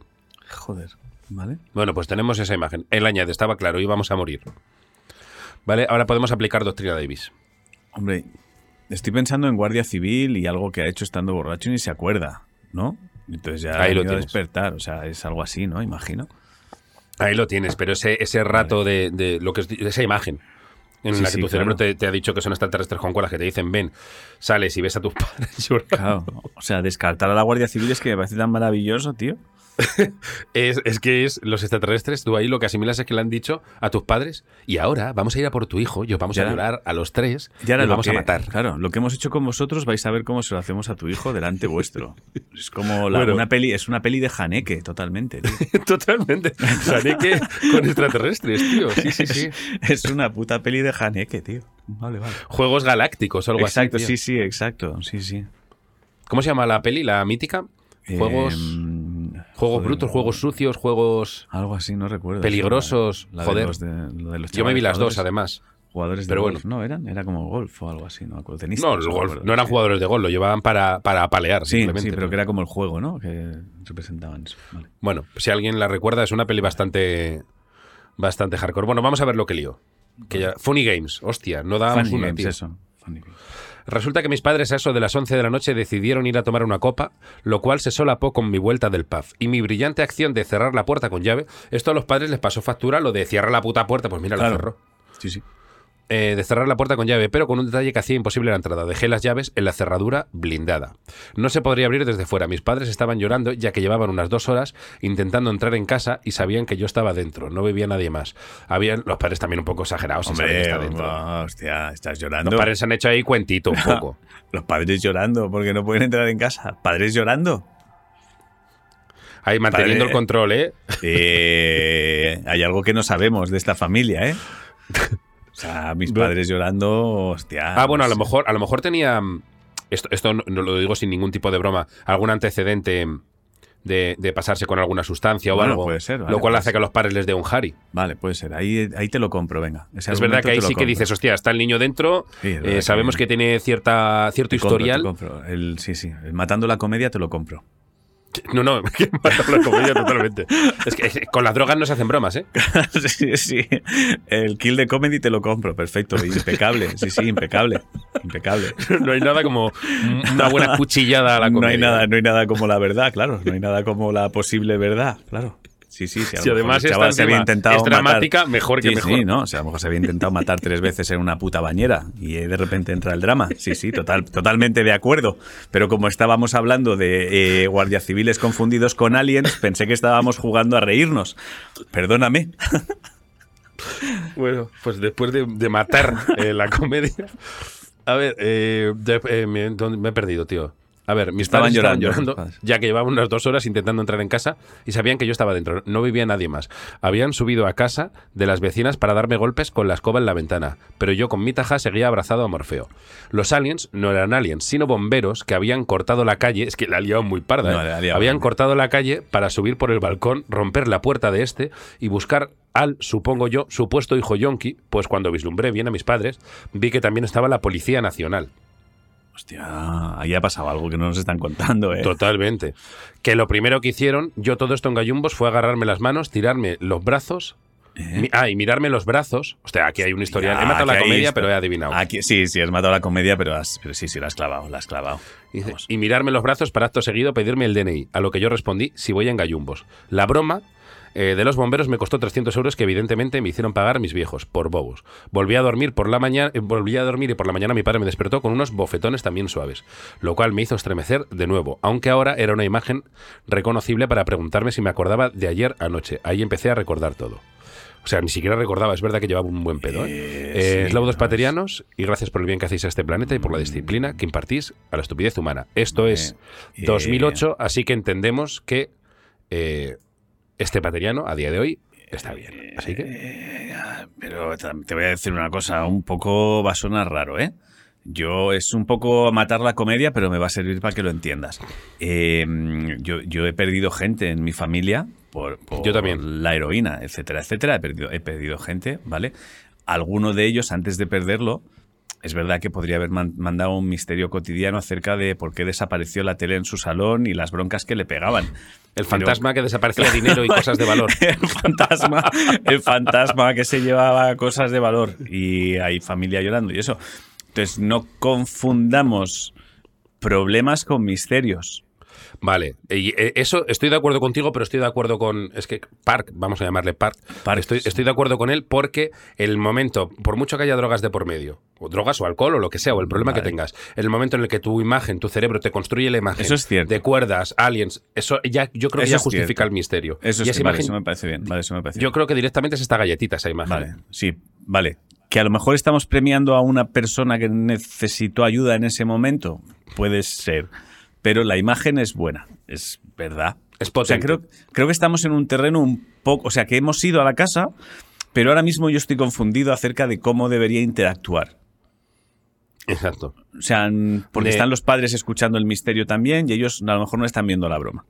Joder, ¿vale? Bueno, pues tenemos esa imagen. El añade, estaba claro, íbamos a morir. ¿Vale? Ahora podemos aplicar Doctrina Davis. Hombre, estoy pensando en Guardia Civil y algo que ha hecho estando borracho y ni se acuerda, ¿no? Entonces ya Ahí lo a despertar, o sea, es algo así, ¿no? Imagino. Ahí lo tienes, pero ese, ese rato de, lo que es, esa imagen en la que tu cerebro te, ha dicho que son extraterrestres con cuerdas que te dicen, ven, sales y ves a tus padres Claro. O sea, descartar a la Guardia Civil es que me parece tan maravilloso, tío. es, que es los extraterrestres, tú ahí lo que asimilas es que le han dicho a tus padres, y ahora vamos a ir a por tu hijo, yo vamos a llorar a los tres y ahora vamos a matar. Claro, lo que hemos hecho con vosotros vais a ver cómo se lo hacemos a tu hijo delante vuestro. Es como una peli, es una peli de Haneke, totalmente. totalmente. Haneke con extraterrestres, tío. Sí, sí, sí. Es, una puta peli de Haneke, tío. Vale, vale. Juegos galácticos o algo así. Exacto, sí, sí, exacto. Sí, sí. ¿Cómo se llama la peli? ¿La mítica? Juegos. Em, juegos brutos, juegos sucios, juegos. Algo así, no recuerdo. Peligrosos. joder. Yo me vi las dos, además. Jugadores de Pero golf, bueno. ¿no? ¿Eran? Era como golf o algo así, ¿no? Tenistas, No, el golf. No eran jugadores de gol, lo llevaban para, para apalear, Sí, simplemente. sí, pero que era como el juego, ¿no? Que representaban eso. Vale. Bueno, si alguien la recuerda, es una peli bastante bastante hardcore. Bueno, vamos a ver lo que lío. Que ya- Funny Games, hostia, no dábamos Funny una, Games, tío. eso. Funny Games. Resulta que mis padres a eso de las 11 de la noche decidieron ir a tomar una copa, lo cual se solapó con mi vuelta del pub. Y mi brillante acción de cerrar la puerta con llave, esto a los padres les pasó factura, lo de cierra la puta puerta, pues mira, la Claro. cerró. Sí, sí. Eh, de cerrar la puerta con llave, pero con un detalle que hacía imposible la entrada. Dejé las llaves en la cerradura blindada. No se podría abrir desde fuera. Mis padres estaban llorando ya que llevaban unas dos horas intentando entrar en casa y sabían que yo estaba dentro. No vivía nadie más. Habían los padres también un poco exagerados. Hombre, está dentro. oh, hostia, estás llorando. Los padres han hecho ahí cuentito un poco. Los padres llorando porque no pueden entrar en casa. Padres llorando. Ahí manteniendo Padre- el control, ¿eh? Eh, hay algo que no sabemos de esta familia, ¿eh? O sea, mis padres llorando, hostia. Ah, bueno, a no lo mejor, a lo mejor tenía. mm, Esto, esto no, no lo digo sin ningún tipo de broma. Algún antecedente de, de pasarse con alguna sustancia o Bueno, algo. puede ser, vale, lo cual puede hace que a los padres les dé un Harry. Vale, puede ser. Ahí, ahí te lo compro, venga. Ese Es verdad que ahí sí que dices, hostia, está el niño dentro. Sí, eh, sabemos que- tiene cierta, cierto Te compro, te historial. compro. El, sí, sí. El matando la comedia te lo compro. No, no, que comedia totalmente. Es que con las drogas no se hacen bromas, ¿eh? sí, sí. El kill de comedy te lo compro. Perfecto. Impecable. Sí, sí, impecable. Impecable. No hay nada como una buena cuchillada a la No comedia. hay, nada, no hay nada como la verdad, claro. No hay nada como la posible verdad, claro. Sí, sí, sí. Si además el esta chaval se había intentado es dramática, matar- mejor que Sí, mejor. Sí, ¿no? O sea, a lo mejor se había intentado matar tres veces en una puta bañera y de repente entra el drama. Sí, sí, total, totalmente de acuerdo. Pero como estábamos hablando de eh, guardias civiles confundidos con aliens, pensé que estábamos jugando a reírnos. Perdóname. Bueno, pues después de, de matar eh, la comedia. A ver, eh, de- eh, me, ¿dónde- me he perdido, tío. A ver, mis Estaban padres estaban llorando, llorando, padres. ya que llevaban unas dos horas intentando entrar en casa y sabían que yo estaba dentro. No vivía nadie más. Habían subido a casa de las vecinas para darme golpes con la escoba en la ventana, pero yo con mi taja seguía abrazado a Morfeo. Los aliens no eran aliens, sino bomberos que habían cortado la calle. Es que la liado muy parda. No, ¿eh? la habían cortado la calle para subir por el balcón, romper la puerta de este y buscar al, supongo yo, supuesto hijo yonki, pues cuando vislumbré bien a mis padres, vi que también estaba la Policía Nacional. Hostia, ahí ha pasado algo que no nos están contando, ¿eh? Totalmente. Que lo primero que hicieron, yo todo esto en gallumbos, fue agarrarme las manos, tirarme los brazos. ¿Eh? mi- ah, y mirarme los brazos. Hostia, aquí hay una historia. Ya, he matado la comedia, pero he adivinado. Aquí, sí, sí, has matado la comedia, pero, has- pero sí, sí, la has clavado, la has clavado. Y mirarme los brazos para acto seguido pedirme el DNI, a lo que yo respondí, si voy en gallumbos. La broma eh, de los bomberos me costó 300 euros que evidentemente me hicieron pagar mis viejos, por bobos. Volví a dormir por la mañana, eh, volví a dormir y por la mañana mi padre me despertó con unos bofetones también suaves, lo cual me hizo estremecer de nuevo, aunque ahora era una imagen reconocible para preguntarme si me acordaba de ayer anoche. Ahí empecé a recordar todo. O sea, ni siquiera recordaba, es verdad que llevaba un buen pedo. ¿eh? Eh, Eh, sí, paterianos, y gracias por el bien que hacéis a este planeta y por la disciplina que impartís a la estupidez humana. Esto es Eh, 2008, así que entendemos que este pateriano, a día de hoy, está bien. Así que, Eh, pero te voy a decir una cosa, un poco va a sonar raro, ¿eh? Yo es un poco matar la comedia, pero me va a servir para que lo entiendas. Eh, yo, yo he perdido gente en mi familia por, por Yo también. la heroína, etcétera, etcétera. He perdido, he perdido gente, ¿vale? Alguno de ellos, antes de perderlo, es verdad que podría haber man- mandado un misterio cotidiano acerca de por qué desapareció la tele en su salón y las broncas que le pegaban. el Pero- fantasma que desaparecía dinero y cosas de valor. el fantasma, el fantasma que se llevaba cosas de valor y hay familia llorando y eso. Entonces no confundamos problemas con misterios. Vale, y, eh, eso estoy de acuerdo contigo, pero estoy de acuerdo con. Es que Park, vamos a llamarle Park. Park, estoy, estoy de acuerdo con él porque el momento, por mucho que haya drogas de por medio, o drogas o alcohol o lo que sea, o el problema que tengas, el momento en el que tu imagen, tu cerebro te construye la imagen Eso es cierto. de cuerdas, aliens, eso ya yo creo que Eso ya justifica cierto. el misterio. Eso, y es esa que- vale, eso me parece bien. Vale, eso me parece yo bien. creo que directamente es esta galletita, esa imagen. Vale, sí, vale. Que a lo mejor estamos premiando a una persona que necesitó ayuda en ese momento. Puede ser. Pero la imagen es buena, es verdad. Es O sea, potente. creo, creo que estamos en un terreno un poco. O sea, que hemos ido a la casa, pero ahora mismo yo estoy confundido acerca de cómo debería interactuar. Exacto. O sea, porque De- están los padres escuchando el misterio también y ellos a lo mejor no están viendo la broma.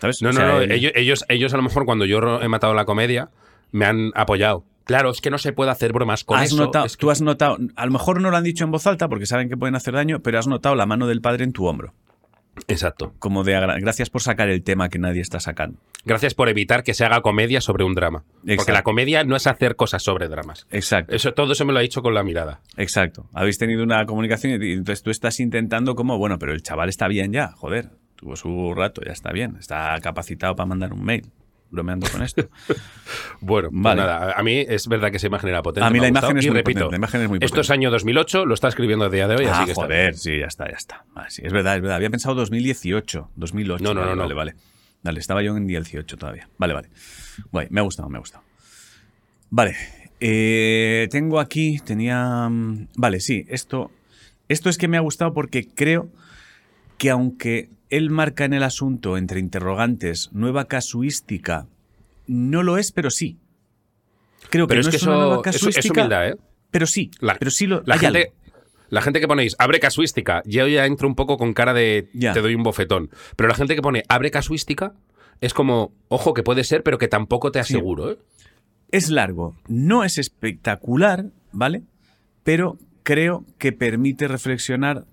¿Sabes? No, O no, sea, no. el- Ellos, ellos, ellos a lo mejor cuando yo he matado la comedia me han apoyado. Claro, es que no se puede hacer bromas con Has eso. notado, es que- Tú has notado, a lo mejor no lo han dicho en voz alta porque saben que pueden hacer daño, pero has notado la mano del padre en tu hombro. Exacto. Como de gracias por sacar el tema que nadie está sacando. Gracias por evitar que se haga comedia sobre un drama. Porque la comedia no es hacer cosas sobre dramas. Exacto. Eso, todo eso me lo ha dicho con la mirada. Exacto. Habéis tenido una comunicación y entonces tú estás intentando como, bueno, pero el chaval está bien ya, joder. Tuvo su rato, ya está bien. Está capacitado para mandar un mail. Bromeando con esto. Bueno, pues Vale. nada, a mí es verdad que esa imagen era potente. A mí la imagen es y muy repito, potente, la imagen es muy Esto potente. es año 2008, lo está escribiendo a día de hoy, ah, así que está joder, sí, ya está, ya está. Ah, sí, es verdad, es verdad. Había pensado 2018, 2008. No, no, vale, no, no. Vale, vale. Dale, estaba yo en 18 todavía. Vale, vale. Guay, me ha gustado, me ha gustado. Vale. eh, tengo aquí, tenía... mm, Vale, sí, esto... Esto es que me ha gustado porque creo que aunque él marca en el asunto entre interrogantes nueva casuística, no lo es, pero sí. Creo Pero que es no que es una nueva eso, eso es casuística, humildad, ¿eh? pero sí, La- pero sí lo La gente, algo. la gente que ponéis abre casuística, yo ya entro un poco con cara de Ya. te doy un bofetón. Pero la gente que pone abre casuística es como, ojo, que puede ser, pero que tampoco te aseguro, ¿eh? Es largo, no es espectacular, ¿vale? Pero creo que permite reflexionar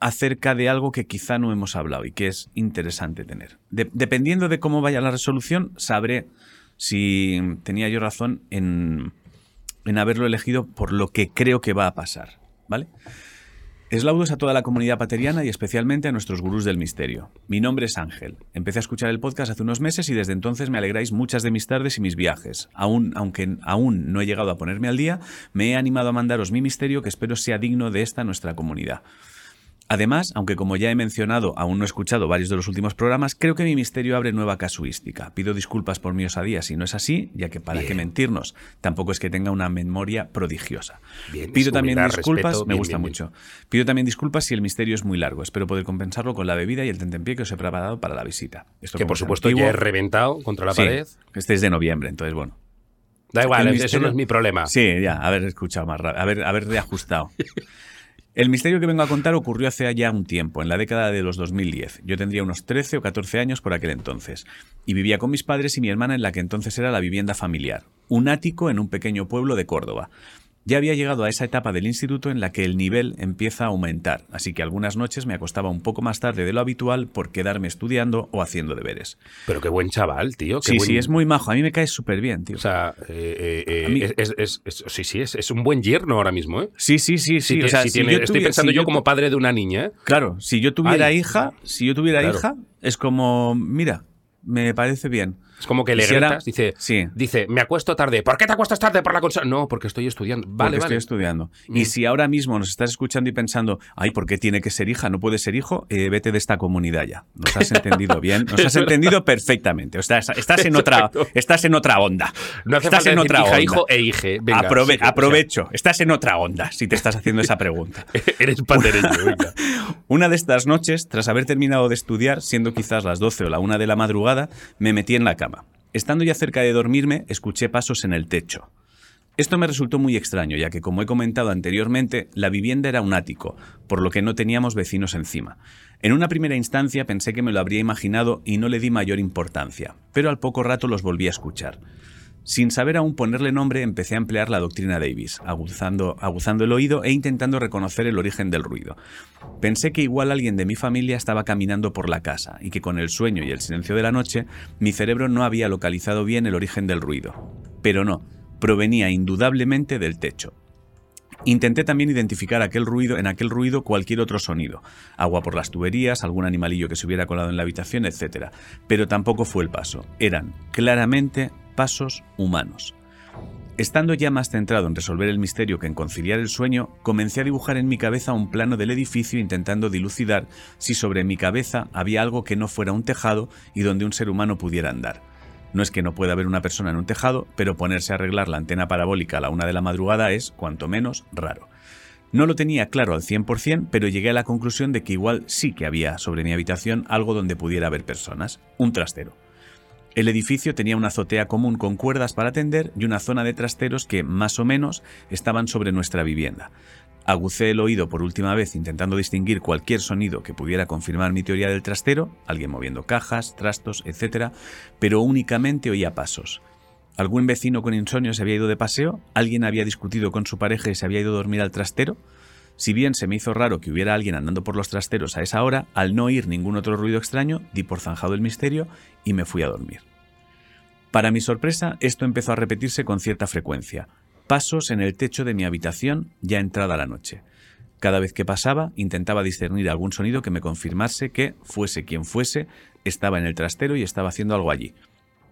acerca de algo que quizá no hemos hablado y que es interesante tener. De- dependiendo de cómo vaya la resolución, sabré si tenía yo razón en, en haberlo elegido por lo que creo que va a pasar, ¿vale? Eslaudos a toda la comunidad pateriana y especialmente a nuestros gurús del misterio. Mi nombre es Ángel. Empecé a escuchar el podcast hace unos meses y desde entonces me alegráis muchas de mis tardes y mis viajes. Aún, aunque aún no he llegado a ponerme al día, me he animado a mandaros mi misterio que espero sea digno de esta nuestra comunidad. Además, aunque como ya he mencionado, aún no he escuchado varios de los últimos programas, creo que mi misterio abre nueva casuística. Pido disculpas por mi osadía si no es así, ya que para Bien. qué mentirnos, tampoco es que tenga una memoria prodigiosa. Bien, Pido también humildad, disculpas, respeto, me bien, gusta mucho. Pido también disculpas si el misterio es muy largo. Espero poder compensarlo con la bebida y el tentempié que os he preparado para la visita. Esto Que por es supuesto antiguo, ya he reventado contra la sí, pared. Este es de noviembre, entonces bueno. Da igual, eso no es mi problema. Sí, ya, haber escuchado más rápido, haber, haber reajustado. El misterio que vengo a contar ocurrió hace ya un tiempo, en la década de los 2010. Yo tendría unos 13 o 14 años por aquel entonces, y vivía con mis padres y mi hermana en la que entonces era la vivienda familiar, un ático en un pequeño pueblo de Córdoba. Ya había llegado a esa etapa del instituto en la que el nivel empieza a aumentar, así que algunas noches me acostaba un poco más tarde de lo habitual por quedarme estudiando o haciendo deberes. Pero qué buen chaval, tío. qué Sí, buen- sí, es muy majo, a mí me cae súper bien, tío. O sea, eh, eh, eh, mí- es, es- es- es- sí, sí, es, un buen yerno ahora mismo, ¿eh? Sí, sí, sí, sí. Si o sea, si si tiene- yo estoy pensando yo como padre de una niña, ¿eh? Claro, si yo tuviera Ay. hija, si yo tuviera Claro. hija, es como, mira, me parece bien. Es como que le si gritas, dice, Sí. dice, me acuesto tarde. ¿Por qué te acuestas tarde por la consola? No, porque estoy estudiando. Vale, porque vale. estoy estudiando. Mm. Y si ahora mismo nos estás escuchando y pensando, ay, ¿por qué tiene que ser hija? ¿No puede ser hijo? Eh, vete de esta comunidad ya. Nos has entendido bien, nos has entendido perfectamente. O sea, estás en otra, estás en otra onda. No hace estás falta en decir otra hija, onda. hijo e hije. Venga, Aprove- sí, o sea, aprovecho, estás en otra onda si te estás haciendo esa pregunta. eres patereño, venga. Una de estas noches, tras haber terminado de estudiar, siendo quizás las 12 o la 1 de la madrugada, me metí en la cama. Estando ya cerca de dormirme, escuché pasos en el techo. Esto me resultó muy extraño, ya que, como he comentado anteriormente, la vivienda era un ático, por lo que no teníamos vecinos encima. En una primera instancia pensé que me lo habría imaginado y no le di mayor importancia, pero al poco rato los volví a escuchar. Sin saber aún ponerle nombre, empecé a emplear la doctrina Davis, aguzando, el oído e intentando reconocer el origen del ruido. Pensé que igual alguien de mi familia estaba caminando por la casa y que con el sueño y el silencio de la noche, mi cerebro no había localizado bien el origen del ruido. Pero no, provenía indudablemente del techo. Intenté también identificar aquel ruido, en aquel ruido cualquier otro sonido, agua por las tuberías, algún animalillo que se hubiera colado en la habitación, etc. Pero tampoco fue el paso. Eran claramente pasos humanos. Estando ya más centrado en resolver el misterio que en conciliar el sueño, comencé a dibujar en mi cabeza un plano del edificio intentando dilucidar si sobre mi cabeza había algo que no fuera un tejado y donde un ser humano pudiera andar. No es que no pueda haber una persona en un tejado, pero ponerse a arreglar la antena parabólica a la una de la madrugada es, cuanto menos, raro. No lo tenía claro al 100%, pero llegué a la conclusión de que igual sí que había sobre mi habitación algo donde pudiera haber personas, un trastero. El edificio tenía una azotea común con cuerdas para tender y una zona de trasteros que, más o menos, estaban sobre nuestra vivienda. Agucé el oído por última vez intentando distinguir cualquier sonido que pudiera confirmar mi teoría del trastero, alguien moviendo cajas, trastos, etc., pero únicamente oía pasos. ¿Algún vecino con insomnio se había ido de paseo? ¿Alguien había discutido con su pareja y se había ido a dormir al trastero? Si bien se me hizo raro que hubiera alguien andando por los trasteros a esa hora, al no oír ningún otro ruido extraño, di por zanjado el misterio y me fui a dormir. Para mi sorpresa, esto empezó a repetirse con cierta frecuencia. Pasos en el techo de mi habitación ya entrada la noche. Cada vez que pasaba, intentaba discernir algún sonido que me confirmase que, fuese quien fuese, estaba en el trastero y estaba haciendo algo allí.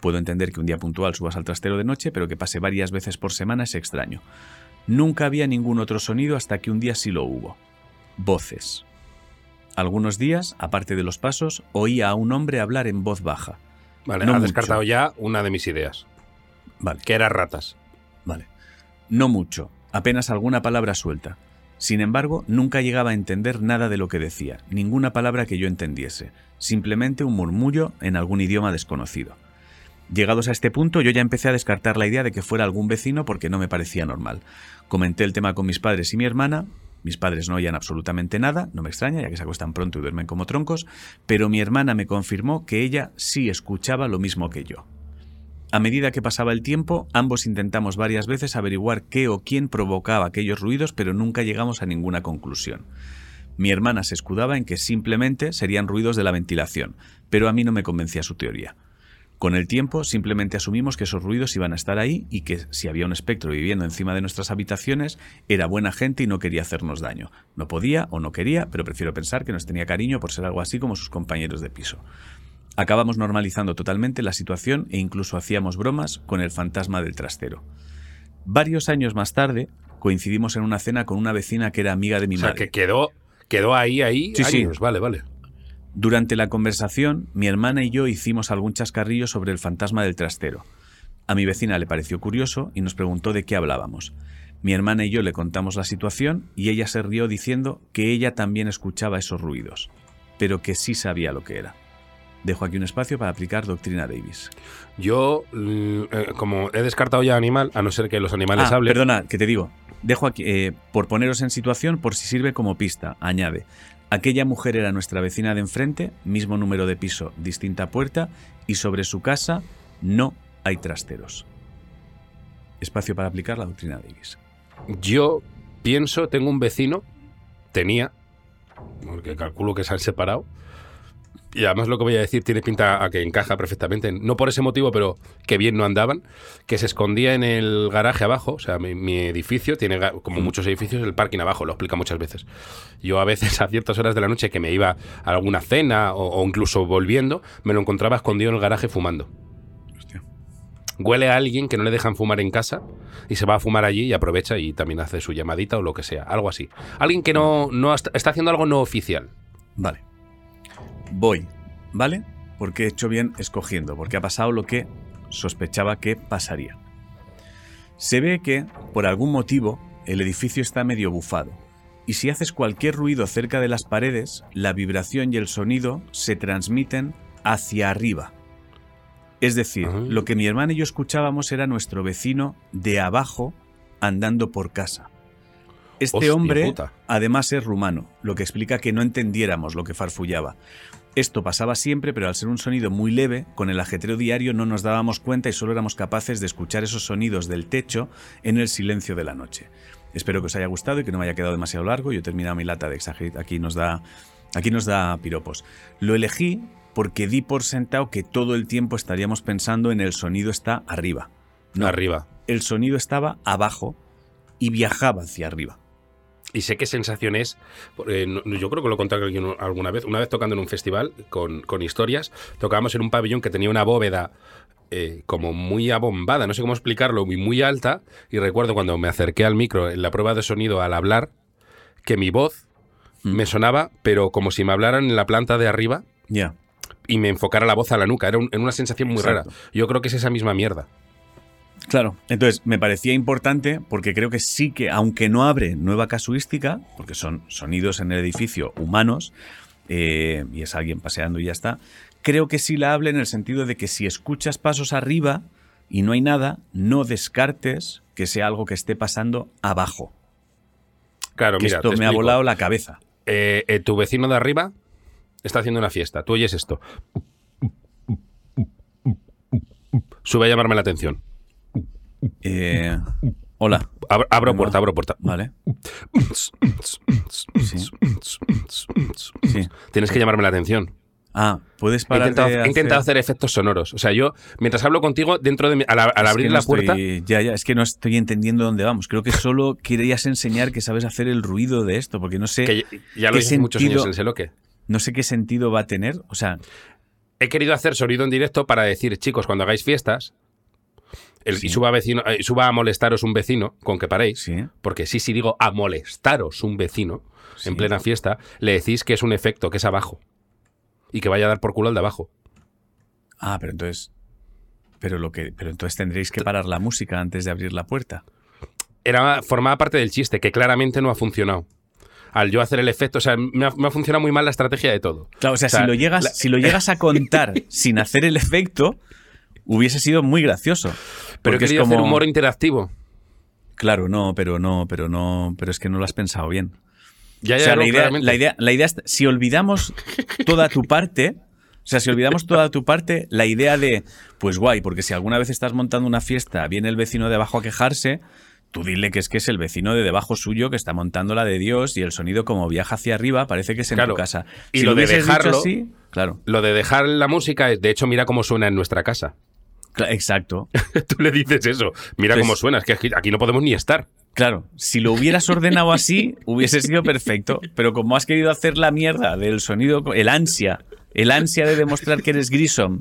Puedo entender que un día puntual subas al trastero de noche, pero que pase varias veces por semana es extraño. Nunca había ningún otro sonido hasta que un día sí lo hubo. Voces. Algunos días, aparte de los pasos, oía a un hombre hablar en voz baja. Vale, no ha descartado ya una de mis ideas. Vale. Que era ratas. Vale. No mucho, apenas alguna palabra suelta. Sin embargo, nunca llegaba a entender nada de lo que decía, ninguna palabra que yo entendiese, simplemente un murmullo en algún idioma desconocido. Llegados a este punto, yo ya empecé a descartar la idea de que fuera algún vecino porque no me parecía normal. Comenté el tema con mis padres y mi hermana. Mis padres no oían absolutamente nada, no me extraña, ya que se acuestan pronto y duermen como troncos, pero mi hermana me confirmó que ella sí escuchaba lo mismo que yo. A medida que pasaba el tiempo, ambos intentamos varias veces averiguar qué o quién provocaba aquellos ruidos, pero nunca llegamos a ninguna conclusión. Mi hermana se escudaba en que simplemente serían ruidos de la ventilación, pero a mí no me convencía su teoría. Con el tiempo simplemente asumimos que esos ruidos iban a estar ahí y que si había un espectro viviendo encima de nuestras habitaciones era buena gente y no quería hacernos daño. No podía o no quería, pero prefiero pensar que nos tenía cariño por ser algo así como sus compañeros de piso. Acabamos normalizando totalmente la situación e incluso hacíamos bromas con el fantasma del trastero. Varios años más tarde, coincidimos en una cena con una vecina que era amiga de mi o sea, madre. que quedó, quedó ahí, ahí. Sí, sí. años. Vale, vale. Durante la conversación, mi hermana y yo hicimos algún chascarrillo sobre el fantasma del trastero. A mi vecina le pareció curioso y nos preguntó de qué hablábamos. Mi hermana y yo le contamos la situación y ella se rió diciendo que ella también escuchaba esos ruidos, pero que sí sabía lo que era. Dejo aquí un espacio para aplicar doctrina Davis. Yo, mm, eh, como he descartado ya animal, a no ser que los animales Ah, hablen. perdona, que te digo. Dejo aquí, eh, por poneros en situación, por si sirve como pista, añade. Aquella mujer era nuestra vecina de enfrente, mismo número de piso, distinta puerta, y sobre su casa no hay trasteros. Espacio para aplicar la doctrina Davis. Yo pienso, tengo un vecino, tenía, porque calculo que se han separado, y además lo que voy a decir tiene pinta a que encaja perfectamente, no por ese motivo, pero que bien no andaban, que se escondía en el garaje abajo, o sea, mi, mi edificio tiene, como muchos edificios, el parking abajo, lo explica muchas veces. Yo a veces a ciertas horas de la noche que me iba a alguna cena o, o incluso volviendo, me lo encontraba escondido en el garaje fumando. Hostia. Huele a alguien que no le dejan fumar en casa y se va a fumar allí y aprovecha y también hace su llamadita o lo que sea, algo así. Alguien que no, no está haciendo algo no oficial. Vale. Voy, ¿vale? Porque he hecho bien escogiendo, porque ha pasado lo que sospechaba que pasaría. Se ve que, por algún motivo, el edificio está medio bufado. Y si haces cualquier ruido cerca de las paredes, la vibración y el sonido se transmiten hacia arriba. Es decir, lo que mi hermana y yo escuchábamos era nuestro vecino de abajo andando por casa. Este Hostia hombre puta. además es rumano, lo que explica que no entendiéramos lo que farfullaba. Esto pasaba siempre, pero al ser un sonido muy leve, con el ajetreo diario no nos dábamos cuenta y solo éramos capaces de escuchar esos sonidos del techo en el silencio de la noche. Espero que os haya gustado y que no me haya quedado demasiado largo. Yo he terminado mi lata de exagerit. Aquí nos da, aquí nos da piropos. Lo elegí porque di por sentado que todo el tiempo estaríamos pensando en el sonido está arriba. No, Arriba. el sonido estaba abajo y viajaba hacia arriba. Y sé qué sensación es. eh, no- yo creo que lo aquí alguna vez. Una vez tocando en un festival con, con historias, tocábamos en un pabellón que tenía una bóveda eh, como muy abombada, no sé cómo explicarlo, muy, muy alta. Y recuerdo cuando me acerqué al micro en la prueba de sonido al hablar, que mi voz Mm. me sonaba, pero como si me hablaran en la planta de arriba Ya. y me enfocara la voz a la nuca. Era un- era una sensación muy Exacto. rara. Yo creo que es esa misma mierda. Claro, entonces me parecía importante porque creo que sí que, aunque no abre nueva casuística, porque son sonidos en el edificio humanos, eh, y es alguien paseando y ya está, creo que sí la hable en el sentido de que si escuchas pasos arriba y no hay nada, no descartes que sea algo que esté pasando abajo. Claro, Que mira. esto me ha volado la cabeza. Eh, eh, tu vecino de arriba está haciendo una fiesta. Tú oyes esto. Sube a llamarme la atención. Eh, hola. Abro, abro puerta, abro puerta. Vale. Sí. Tienes que llamarme la atención. Ah, puedes He parar intentado, he intentado hacer efectos sonoros. O sea, yo, mientras hablo contigo, dentro de mi- al, abrir no la estoy- puerta, Ya, ya, es que no estoy entendiendo dónde vamos. Creo que solo querías enseñar que sabes hacer el ruido de esto, porque no sé, que ya- ya lo ¿qué hice hace muchos sentido- años en Seloque. no sé qué sentido va a tener. O sea, He querido hacer sonido en directo para decir, chicos, cuando hagáis fiestas, el, Sí. y suba, vecino, eh, suba a molestaros un vecino, con que paréis, sí. porque sí, sí digo a molestaros un vecino Sí. en plena fiesta, le decís que es un efecto, que es abajo. Y que vaya a dar por culo al de abajo. Ah, pero entonces. Pero lo que. Pero entonces tendréis que parar la música antes de abrir la puerta. Era, formaba parte del chiste, que claramente no ha funcionado. Al yo hacer el efecto, o sea, me ha, me ha funcionado muy mal la estrategia de todo. Claro, o sea, O sea, si, lo llegas, la- si lo llegas a contar sin hacer el efecto, hubiese sido muy gracioso. Pero es querido hacer como- humor interactivo. Claro, no, pero no, pero no, pero es que no lo has pensado bien. Ya, O sea, la idea, la idea, la idea es, si olvidamos toda tu parte, o sea, si olvidamos toda tu parte, la idea de, pues guay, porque si alguna vez estás montando una fiesta, viene el vecino de abajo a quejarse, tú dile que es que es el vecino de debajo suyo que está montando la de Dios y el sonido como viaja hacia arriba parece que es en Claro. tu casa. Y lo de dejarlo- así, claro, Lo de dejar la música es, de hecho, mira cómo suena en nuestra casa. Exacto. Tú le dices eso. Mira Pues- cómo suena, es que aquí- no podemos ni estar. Claro, si lo hubieras ordenado así, hubiese sido perfecto. Pero como has querido hacer la mierda del sonido, el ansia, el ansia de demostrar que eres Grissom,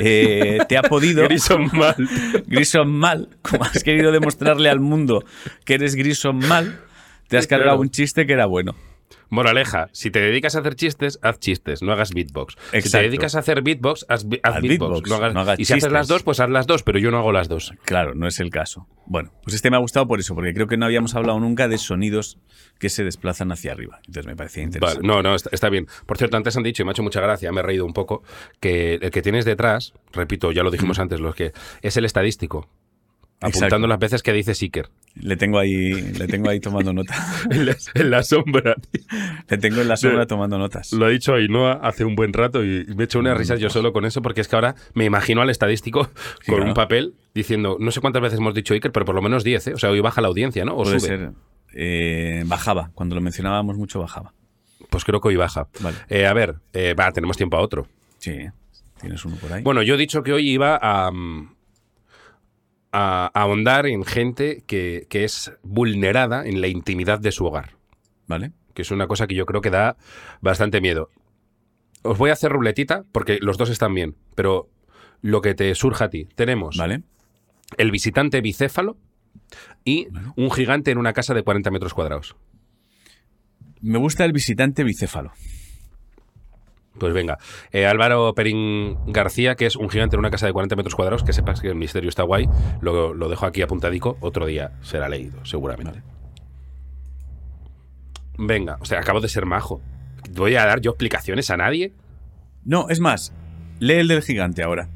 eh, te ha podido. Grison mal. Grissom mal, como has querido demostrarle al mundo que eres Grissom mal, te has cargado Claro. un chiste que era bueno. Moraleja, si te dedicas a hacer chistes, haz chistes, no hagas beatbox. Si te dedicas a hacer beatbox, haz, haz beatbox. beatbox, no hagas- no hagas y si haces las dos, pues haz las dos, pero yo no hago las dos. Claro, no es el caso. Bueno, pues este me ha gustado por eso, porque creo que no habíamos hablado nunca de sonidos que se desplazan hacia arriba. Entonces me parecía Vale, interesante. no, no, está, está bien. Por cierto, antes han dicho, y me ha hecho mucha gracia, me he reído un poco, que el que tienes detrás, repito, ya lo dijimos antes, los que es el estadístico. Apuntando Exacto. las veces que dice Seeker. Le tengo ahí, le tengo ahí tomando nota. en, la, en la sombra. Le tengo en la sombra tomando notas. Lo ha dicho Ainhoa hace un buen rato y me he hecho unas risas yo solo con eso porque es que ahora me imagino al estadístico Sí, con claro. un papel diciendo, no sé cuántas veces hemos dicho Iker, pero por lo menos 10, ¿eh? O sea, hoy baja la audiencia, ¿no? O Puede sube. ser. eh, bajaba. Cuando lo mencionábamos mucho, bajaba. Pues creo que hoy baja. Vale. Eh, a ver, eh, va, tenemos tiempo a otro. Sí, tienes uno por ahí. Bueno, yo he dicho que hoy iba a, mm, a, ahondar en gente que, que es vulnerada en la intimidad de su hogar, ¿Vale? que es una cosa que yo creo que da bastante miedo. Os voy a hacer ruletita porque los dos están bien, pero lo que te surja a ti. Tenemos ¿Vale? el visitante bicéfalo y un gigante en una casa de 40 metros cuadrados. Me gusta el visitante bicéfalo. Pues venga, Eh, Álvaro Perín García, que es un gigante en una casa de 40 metros cuadrados, que sepas que el misterio está guay, lo, lo dejo aquí apuntadico, otro día será leído, seguramente. Venga, o sea, acabo de ser majo. ¿Voy a dar yo explicaciones a nadie? No, es más, lee el del gigante ahora.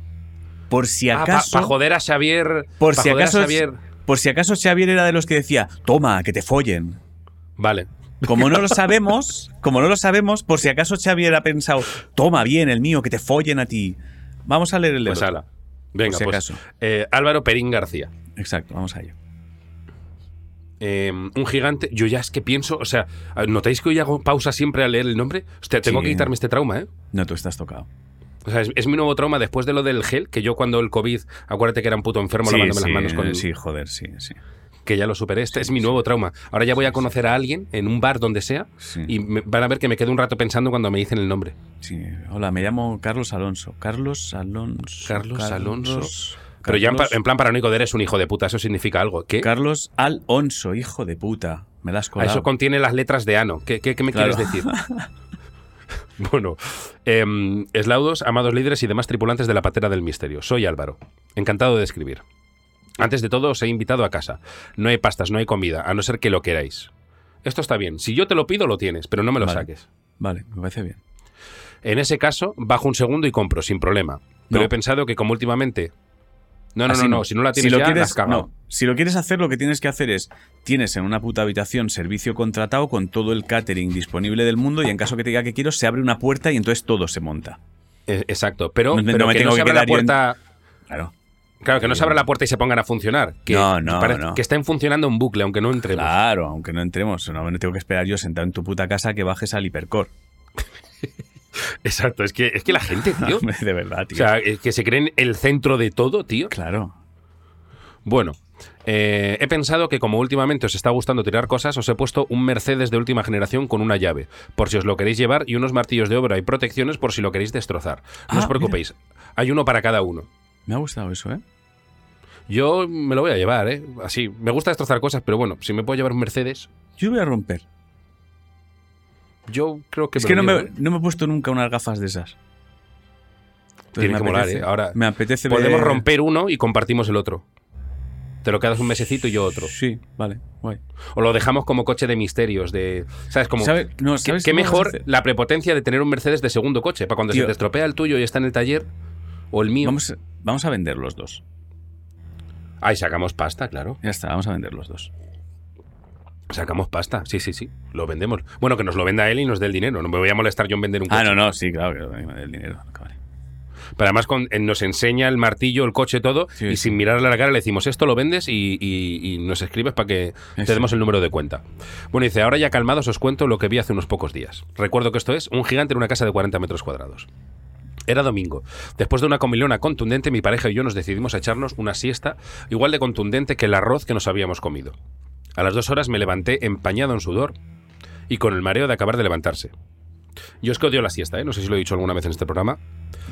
Por si Ah, Para acaso. joder a Xavier. por si acaso. Xavier. Por si acaso Xavier era de los que decía, toma, que te follen. Vale. Como no lo sabemos, como no lo sabemos, por si acaso Xavier ha pensado, toma bien el mío, que te follen a ti. Vamos a leer el de Pues ala. Venga, si pues. eh, Álvaro Perín García. Exacto, vamos a ello. Eh, un gigante. Yo ya es que pienso, o sea, ¿notáis que hoy hago pausa siempre al leer el nombre? Hostia, tengo Sí. que quitarme este trauma, ¿eh? No, tú estás tocado. O sea, es, es mi nuevo trauma después de lo del gel, que yo cuando el COVID, acuérdate que era un puto enfermo lavándome sí, las manos con sí, joder, sí, sí. Que ya lo superé. Este es mi nuevo trauma. Ahora ya voy a conocer a alguien en un bar donde sea Sí. y me- van a ver que me quedo un rato pensando cuando me dicen el nombre. Sí. Hola, me llamo Carlos Alonso. Carlos Alonso. Carlos Alonso. Pero ya en, en plan paranoico de eres un hijo de puta, eso significa algo. ¿Qué? Carlos Alonso, hijo de puta. Me has Ah, colado. eso contiene las letras de ano. ¿Qué, qué- qué me Claro. quieres decir? bueno, em, eslaudos, amados líderes y demás tripulantes de la patera del misterio. Soy Álvaro. Encantado de escribir. Antes de todo, os he invitado a casa. No hay pastas, no hay comida, a no ser que lo queráis. Esto está bien. Si yo te lo pido, lo tienes, pero no me lo Vale. saques. Vale, me parece bien. En ese caso, bajo un segundo y compro, sin problema. Pero No. he pensado que como últimamente... No, no, Así no, no, si no la tienes lo ya, la quieres, has cagado. no. Si lo quieres hacer, lo que tienes que hacer es, tienes en una puta habitación servicio contratado con todo el catering disponible del mundo y en caso que te diga que quiero, se abre una puerta y entonces todo se monta. Eh, Exacto, pero, No me- pero me que tengo no se que abra la en- puerta... Claro. Claro, que no se abra la puerta y se pongan a funcionar. Que No, no. Que estén funcionando en bucle, aunque no entremos. Claro, aunque no entremos. No no tengo que esperar yo sentado en tu puta casa que bajes al hipercore. Exacto, es que, es que la gente, tío. de verdad, o tío. sea, es que se creen el centro de todo, tío. claro. Bueno, eh, he pensado que como últimamente os está gustando tirar cosas, os he puesto un Mercedes de última generación con una llave, por si os lo queréis llevar, y unos martillos de obra y protecciones por si lo queréis destrozar. No Ah, os preocupéis, hay uno para cada uno. Me ha gustado eso, ¿eh? Yo me lo voy a llevar, ¿eh? Así, me gusta destrozar cosas, pero bueno, si me puedo llevar un Mercedes, Yo voy a romper. yo creo que... es me que no me, ¿eh? no me he puesto nunca unas gafas de esas. Entonces Tiene que molar, ¿eh? Ahora me apetece Podemos ver- romper uno y compartimos el otro. Te lo quedas un mesecito y yo otro. Sí, vale, guay. O lo dejamos como coche de misterios, de... ¿Sabes? Como... ¿Sabe- no, ¿Qué, ¿sabes qué qué vamos a mejor la prepotencia de tener un Mercedes de segundo coche? Para cuando Tío. se te estropea el tuyo y está en el taller, o el mío. Vamos, vamos a vender los dos. Ay, sacamos pasta, claro. Ya está, vamos a vender los dos. Sacamos pasta, sí, sí, sí. Lo vendemos. Bueno, que nos lo venda él y nos dé el dinero. No me voy a molestar yo en vender un coche. Ah, no, no, sí, claro, que me dé el dinero. Vale. Pero además con- eh, nos enseña el martillo, el coche, todo, Sí, y sí. sin mirarle a la cara le decimos, esto lo vendes y, y- y nos escribes para que te Eso. demos el número de cuenta. Bueno, dice, ahora ya calmados os cuento lo que vi hace unos pocos días. Recuerdo que esto es un gigante en una casa de 40 metros cuadrados. Era domingo. Después de una comilona contundente, mi pareja y yo nos decidimos a echarnos una siesta igual de contundente que el arroz que nos habíamos comido. A las dos horas me levanté empañado en sudor y con el mareo de acabar de levantarse. Yo es que odio la siesta, ¿eh? no sé si lo he dicho alguna vez en este programa.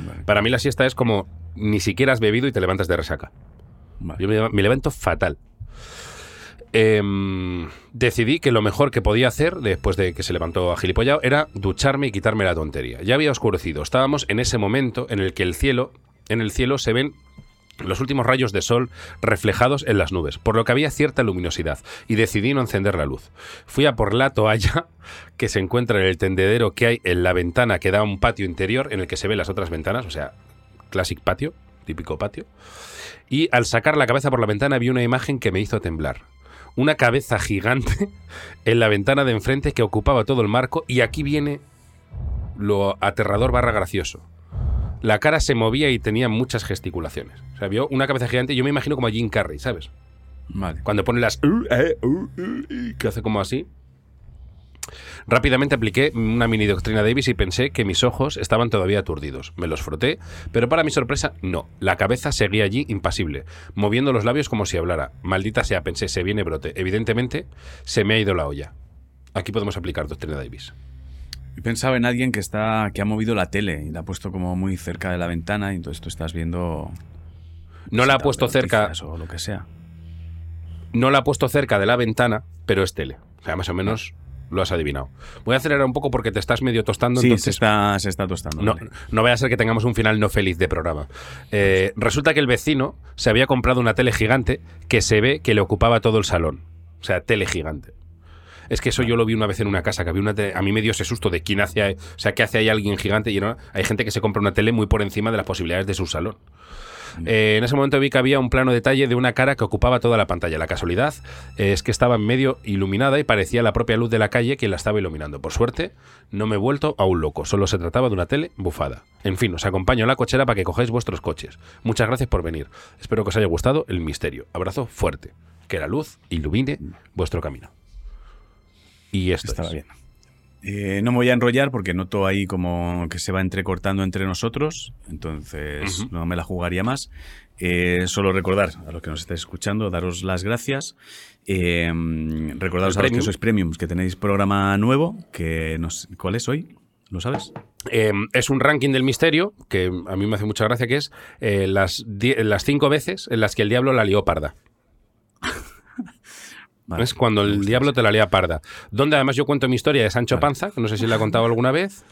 Vale, Para mí la siesta es como ni siquiera has bebido y te levantas de resaca. vale. Yo me, me levanto fatal. Em, decidí que lo mejor que podía hacer después de que se levantó a gilipollado era ducharme y quitarme la tontería. Ya había oscurecido. Estábamos en ese momento en el que el cielo, en el cielo se ven los últimos rayos de sol reflejados en las nubes, por lo que había cierta luminosidad, y decidí no encender la luz. Fui a por la toalla que se encuentra en el tendedero que hay en la ventana que da a un patio interior en el que se ven las otras ventanas, o sea, classic patio, típico patio, y al sacar la cabeza por la ventana vi una imagen que me hizo temblar. Una cabeza gigante en la ventana de enfrente que ocupaba todo el marco y aquí viene lo aterrador barra gracioso. La cara se movía y tenía muchas gesticulaciones. O sea, vio una cabeza gigante, yo me imagino como a Jim Carrey, ¿sabes? Vale. Cuando pone las... "Uh, eh, uh, uh", que hace como así. Rápidamente apliqué una mini doctrina Davis y pensé que mis ojos estaban todavía aturdidos. Me los froté, pero para mi sorpresa, no. La cabeza seguía allí impasible, moviendo los labios como si hablara. Maldita sea, pensé, se viene brote. Evidentemente, se me ha ido la olla. Aquí podemos aplicar doctrina Davis. He pensado en alguien que está que ha movido la tele y la ha puesto como muy cerca de la ventana y entonces tú estás viendo No la ha puesto cerca, o lo que sea. no la ha puesto cerca de la ventana, pero es tele. O sea, más o menos lo has adivinado. Voy a acelerar un poco porque te estás medio tostando, Sí, entonces se está se está tostando. No, vale. no vaya a ser que tengamos un final no feliz de programa. Eh, resulta que el vecino se había comprado una tele gigante que se ve que le ocupaba todo el salón. O sea, tele gigante. Es que eso yo lo vi una vez en una casa, que había una tele- a mí me dio ese susto de quién hace, o sea, qué hace ahí alguien gigante y era- hay gente que se compra una tele muy por encima de las posibilidades de su salón. Eh, en ese momento vi que había un plano detalle de una cara que ocupaba toda la pantalla. La casualidad es que estaba en medio iluminada y parecía la propia luz de la calle quien la estaba iluminando. Por suerte, no me he vuelto a un loco. Solo se trataba de una tele bufada. En fin, os acompaño en la cochera para que cojáis vuestros coches. Muchas gracias por venir. Espero que os haya gustado el misterio. Abrazo fuerte. Que la luz ilumine vuestro camino. Y esto Estaba es. bien. Eh, no me voy a enrollar porque noto ahí como que se va entrecortando entre nosotros, entonces no me la jugaría más. Eh, solo recordar a los que nos estáis escuchando, daros las gracias. Eh, recordaros a los que sois premiums que tenéis programa nuevo, que nos, ¿cuál es hoy? ¿Lo sabes? Eh, es un ranking del misterio que a mí me hace mucha gracia, que es eh, las, las cinco veces en las que el diablo la lió parda. Vale. Es cuando el diablo te la lía parda. Donde además yo cuento mi historia de Sancho Vale. Panza, que no sé si la he contado alguna vez,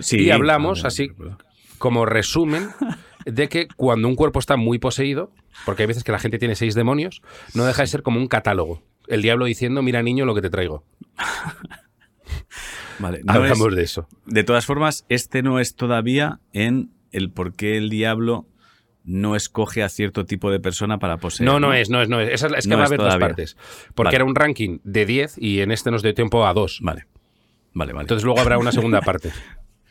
Sí, y hablamos así. como resumen de que cuando un cuerpo está muy poseído, porque hay veces que la gente tiene seis demonios, no deja de ser como un catálogo. El diablo diciendo, mira niño lo que te traigo. Vale, no Hablamos es- de eso. de todas formas, este no es todavía en el por qué el diablo no escoge a cierto tipo de persona para poseer. No, no es, no es, no es. Esa es, es que No va a haber dos partes. Porque Vale. era un ranking de 10 y en este nos dio tiempo a dos. Vale, vale, vale. Entonces luego habrá una segunda parte.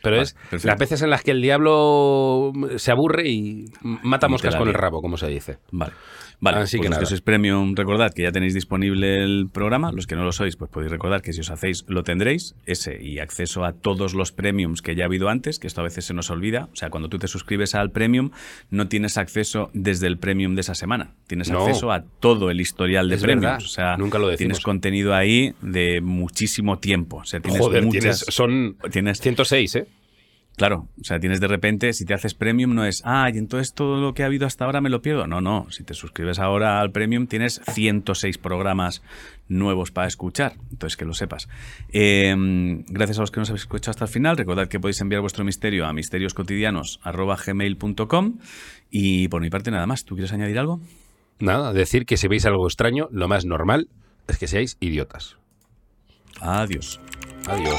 Pero pero es las veces en las que el diablo se aburre y mata moscas con el rabo, como se dice. Vale. Vale, Así pues que los que sois premium, recordad que ya tenéis disponible el programa. Los que no lo sois, pues podéis recordar que si os hacéis lo tendréis, ese y acceso a todos los premiums que ya ha habido antes, que esto a veces se nos olvida. O sea, cuando tú te suscribes al premium, no tienes acceso desde el premium de esa semana. Tienes acceso a todo el historial de premiums. O sea, Nunca lo tienes contenido ahí de muchísimo tiempo. O sea, tienes Joder, muchas, son tienes 106, ¿eh? Claro, o sea, tienes de repente, si te haces premium, no es, ah, y entonces todo lo que ha habido hasta ahora me lo pierdo. No, no, si te suscribes ahora al premium, tienes 106 programas nuevos para escuchar. Entonces, que lo sepas. Em, gracias a los que nos habéis escuchado hasta el final. Recordad que podéis enviar vuestro misterio a misterioscotidianos.gmail.com y por mi parte nada más. ¿Tú quieres añadir algo? Nada, decir que si veis algo extraño, lo más normal es que seáis idiotas. Adiós. Adiós.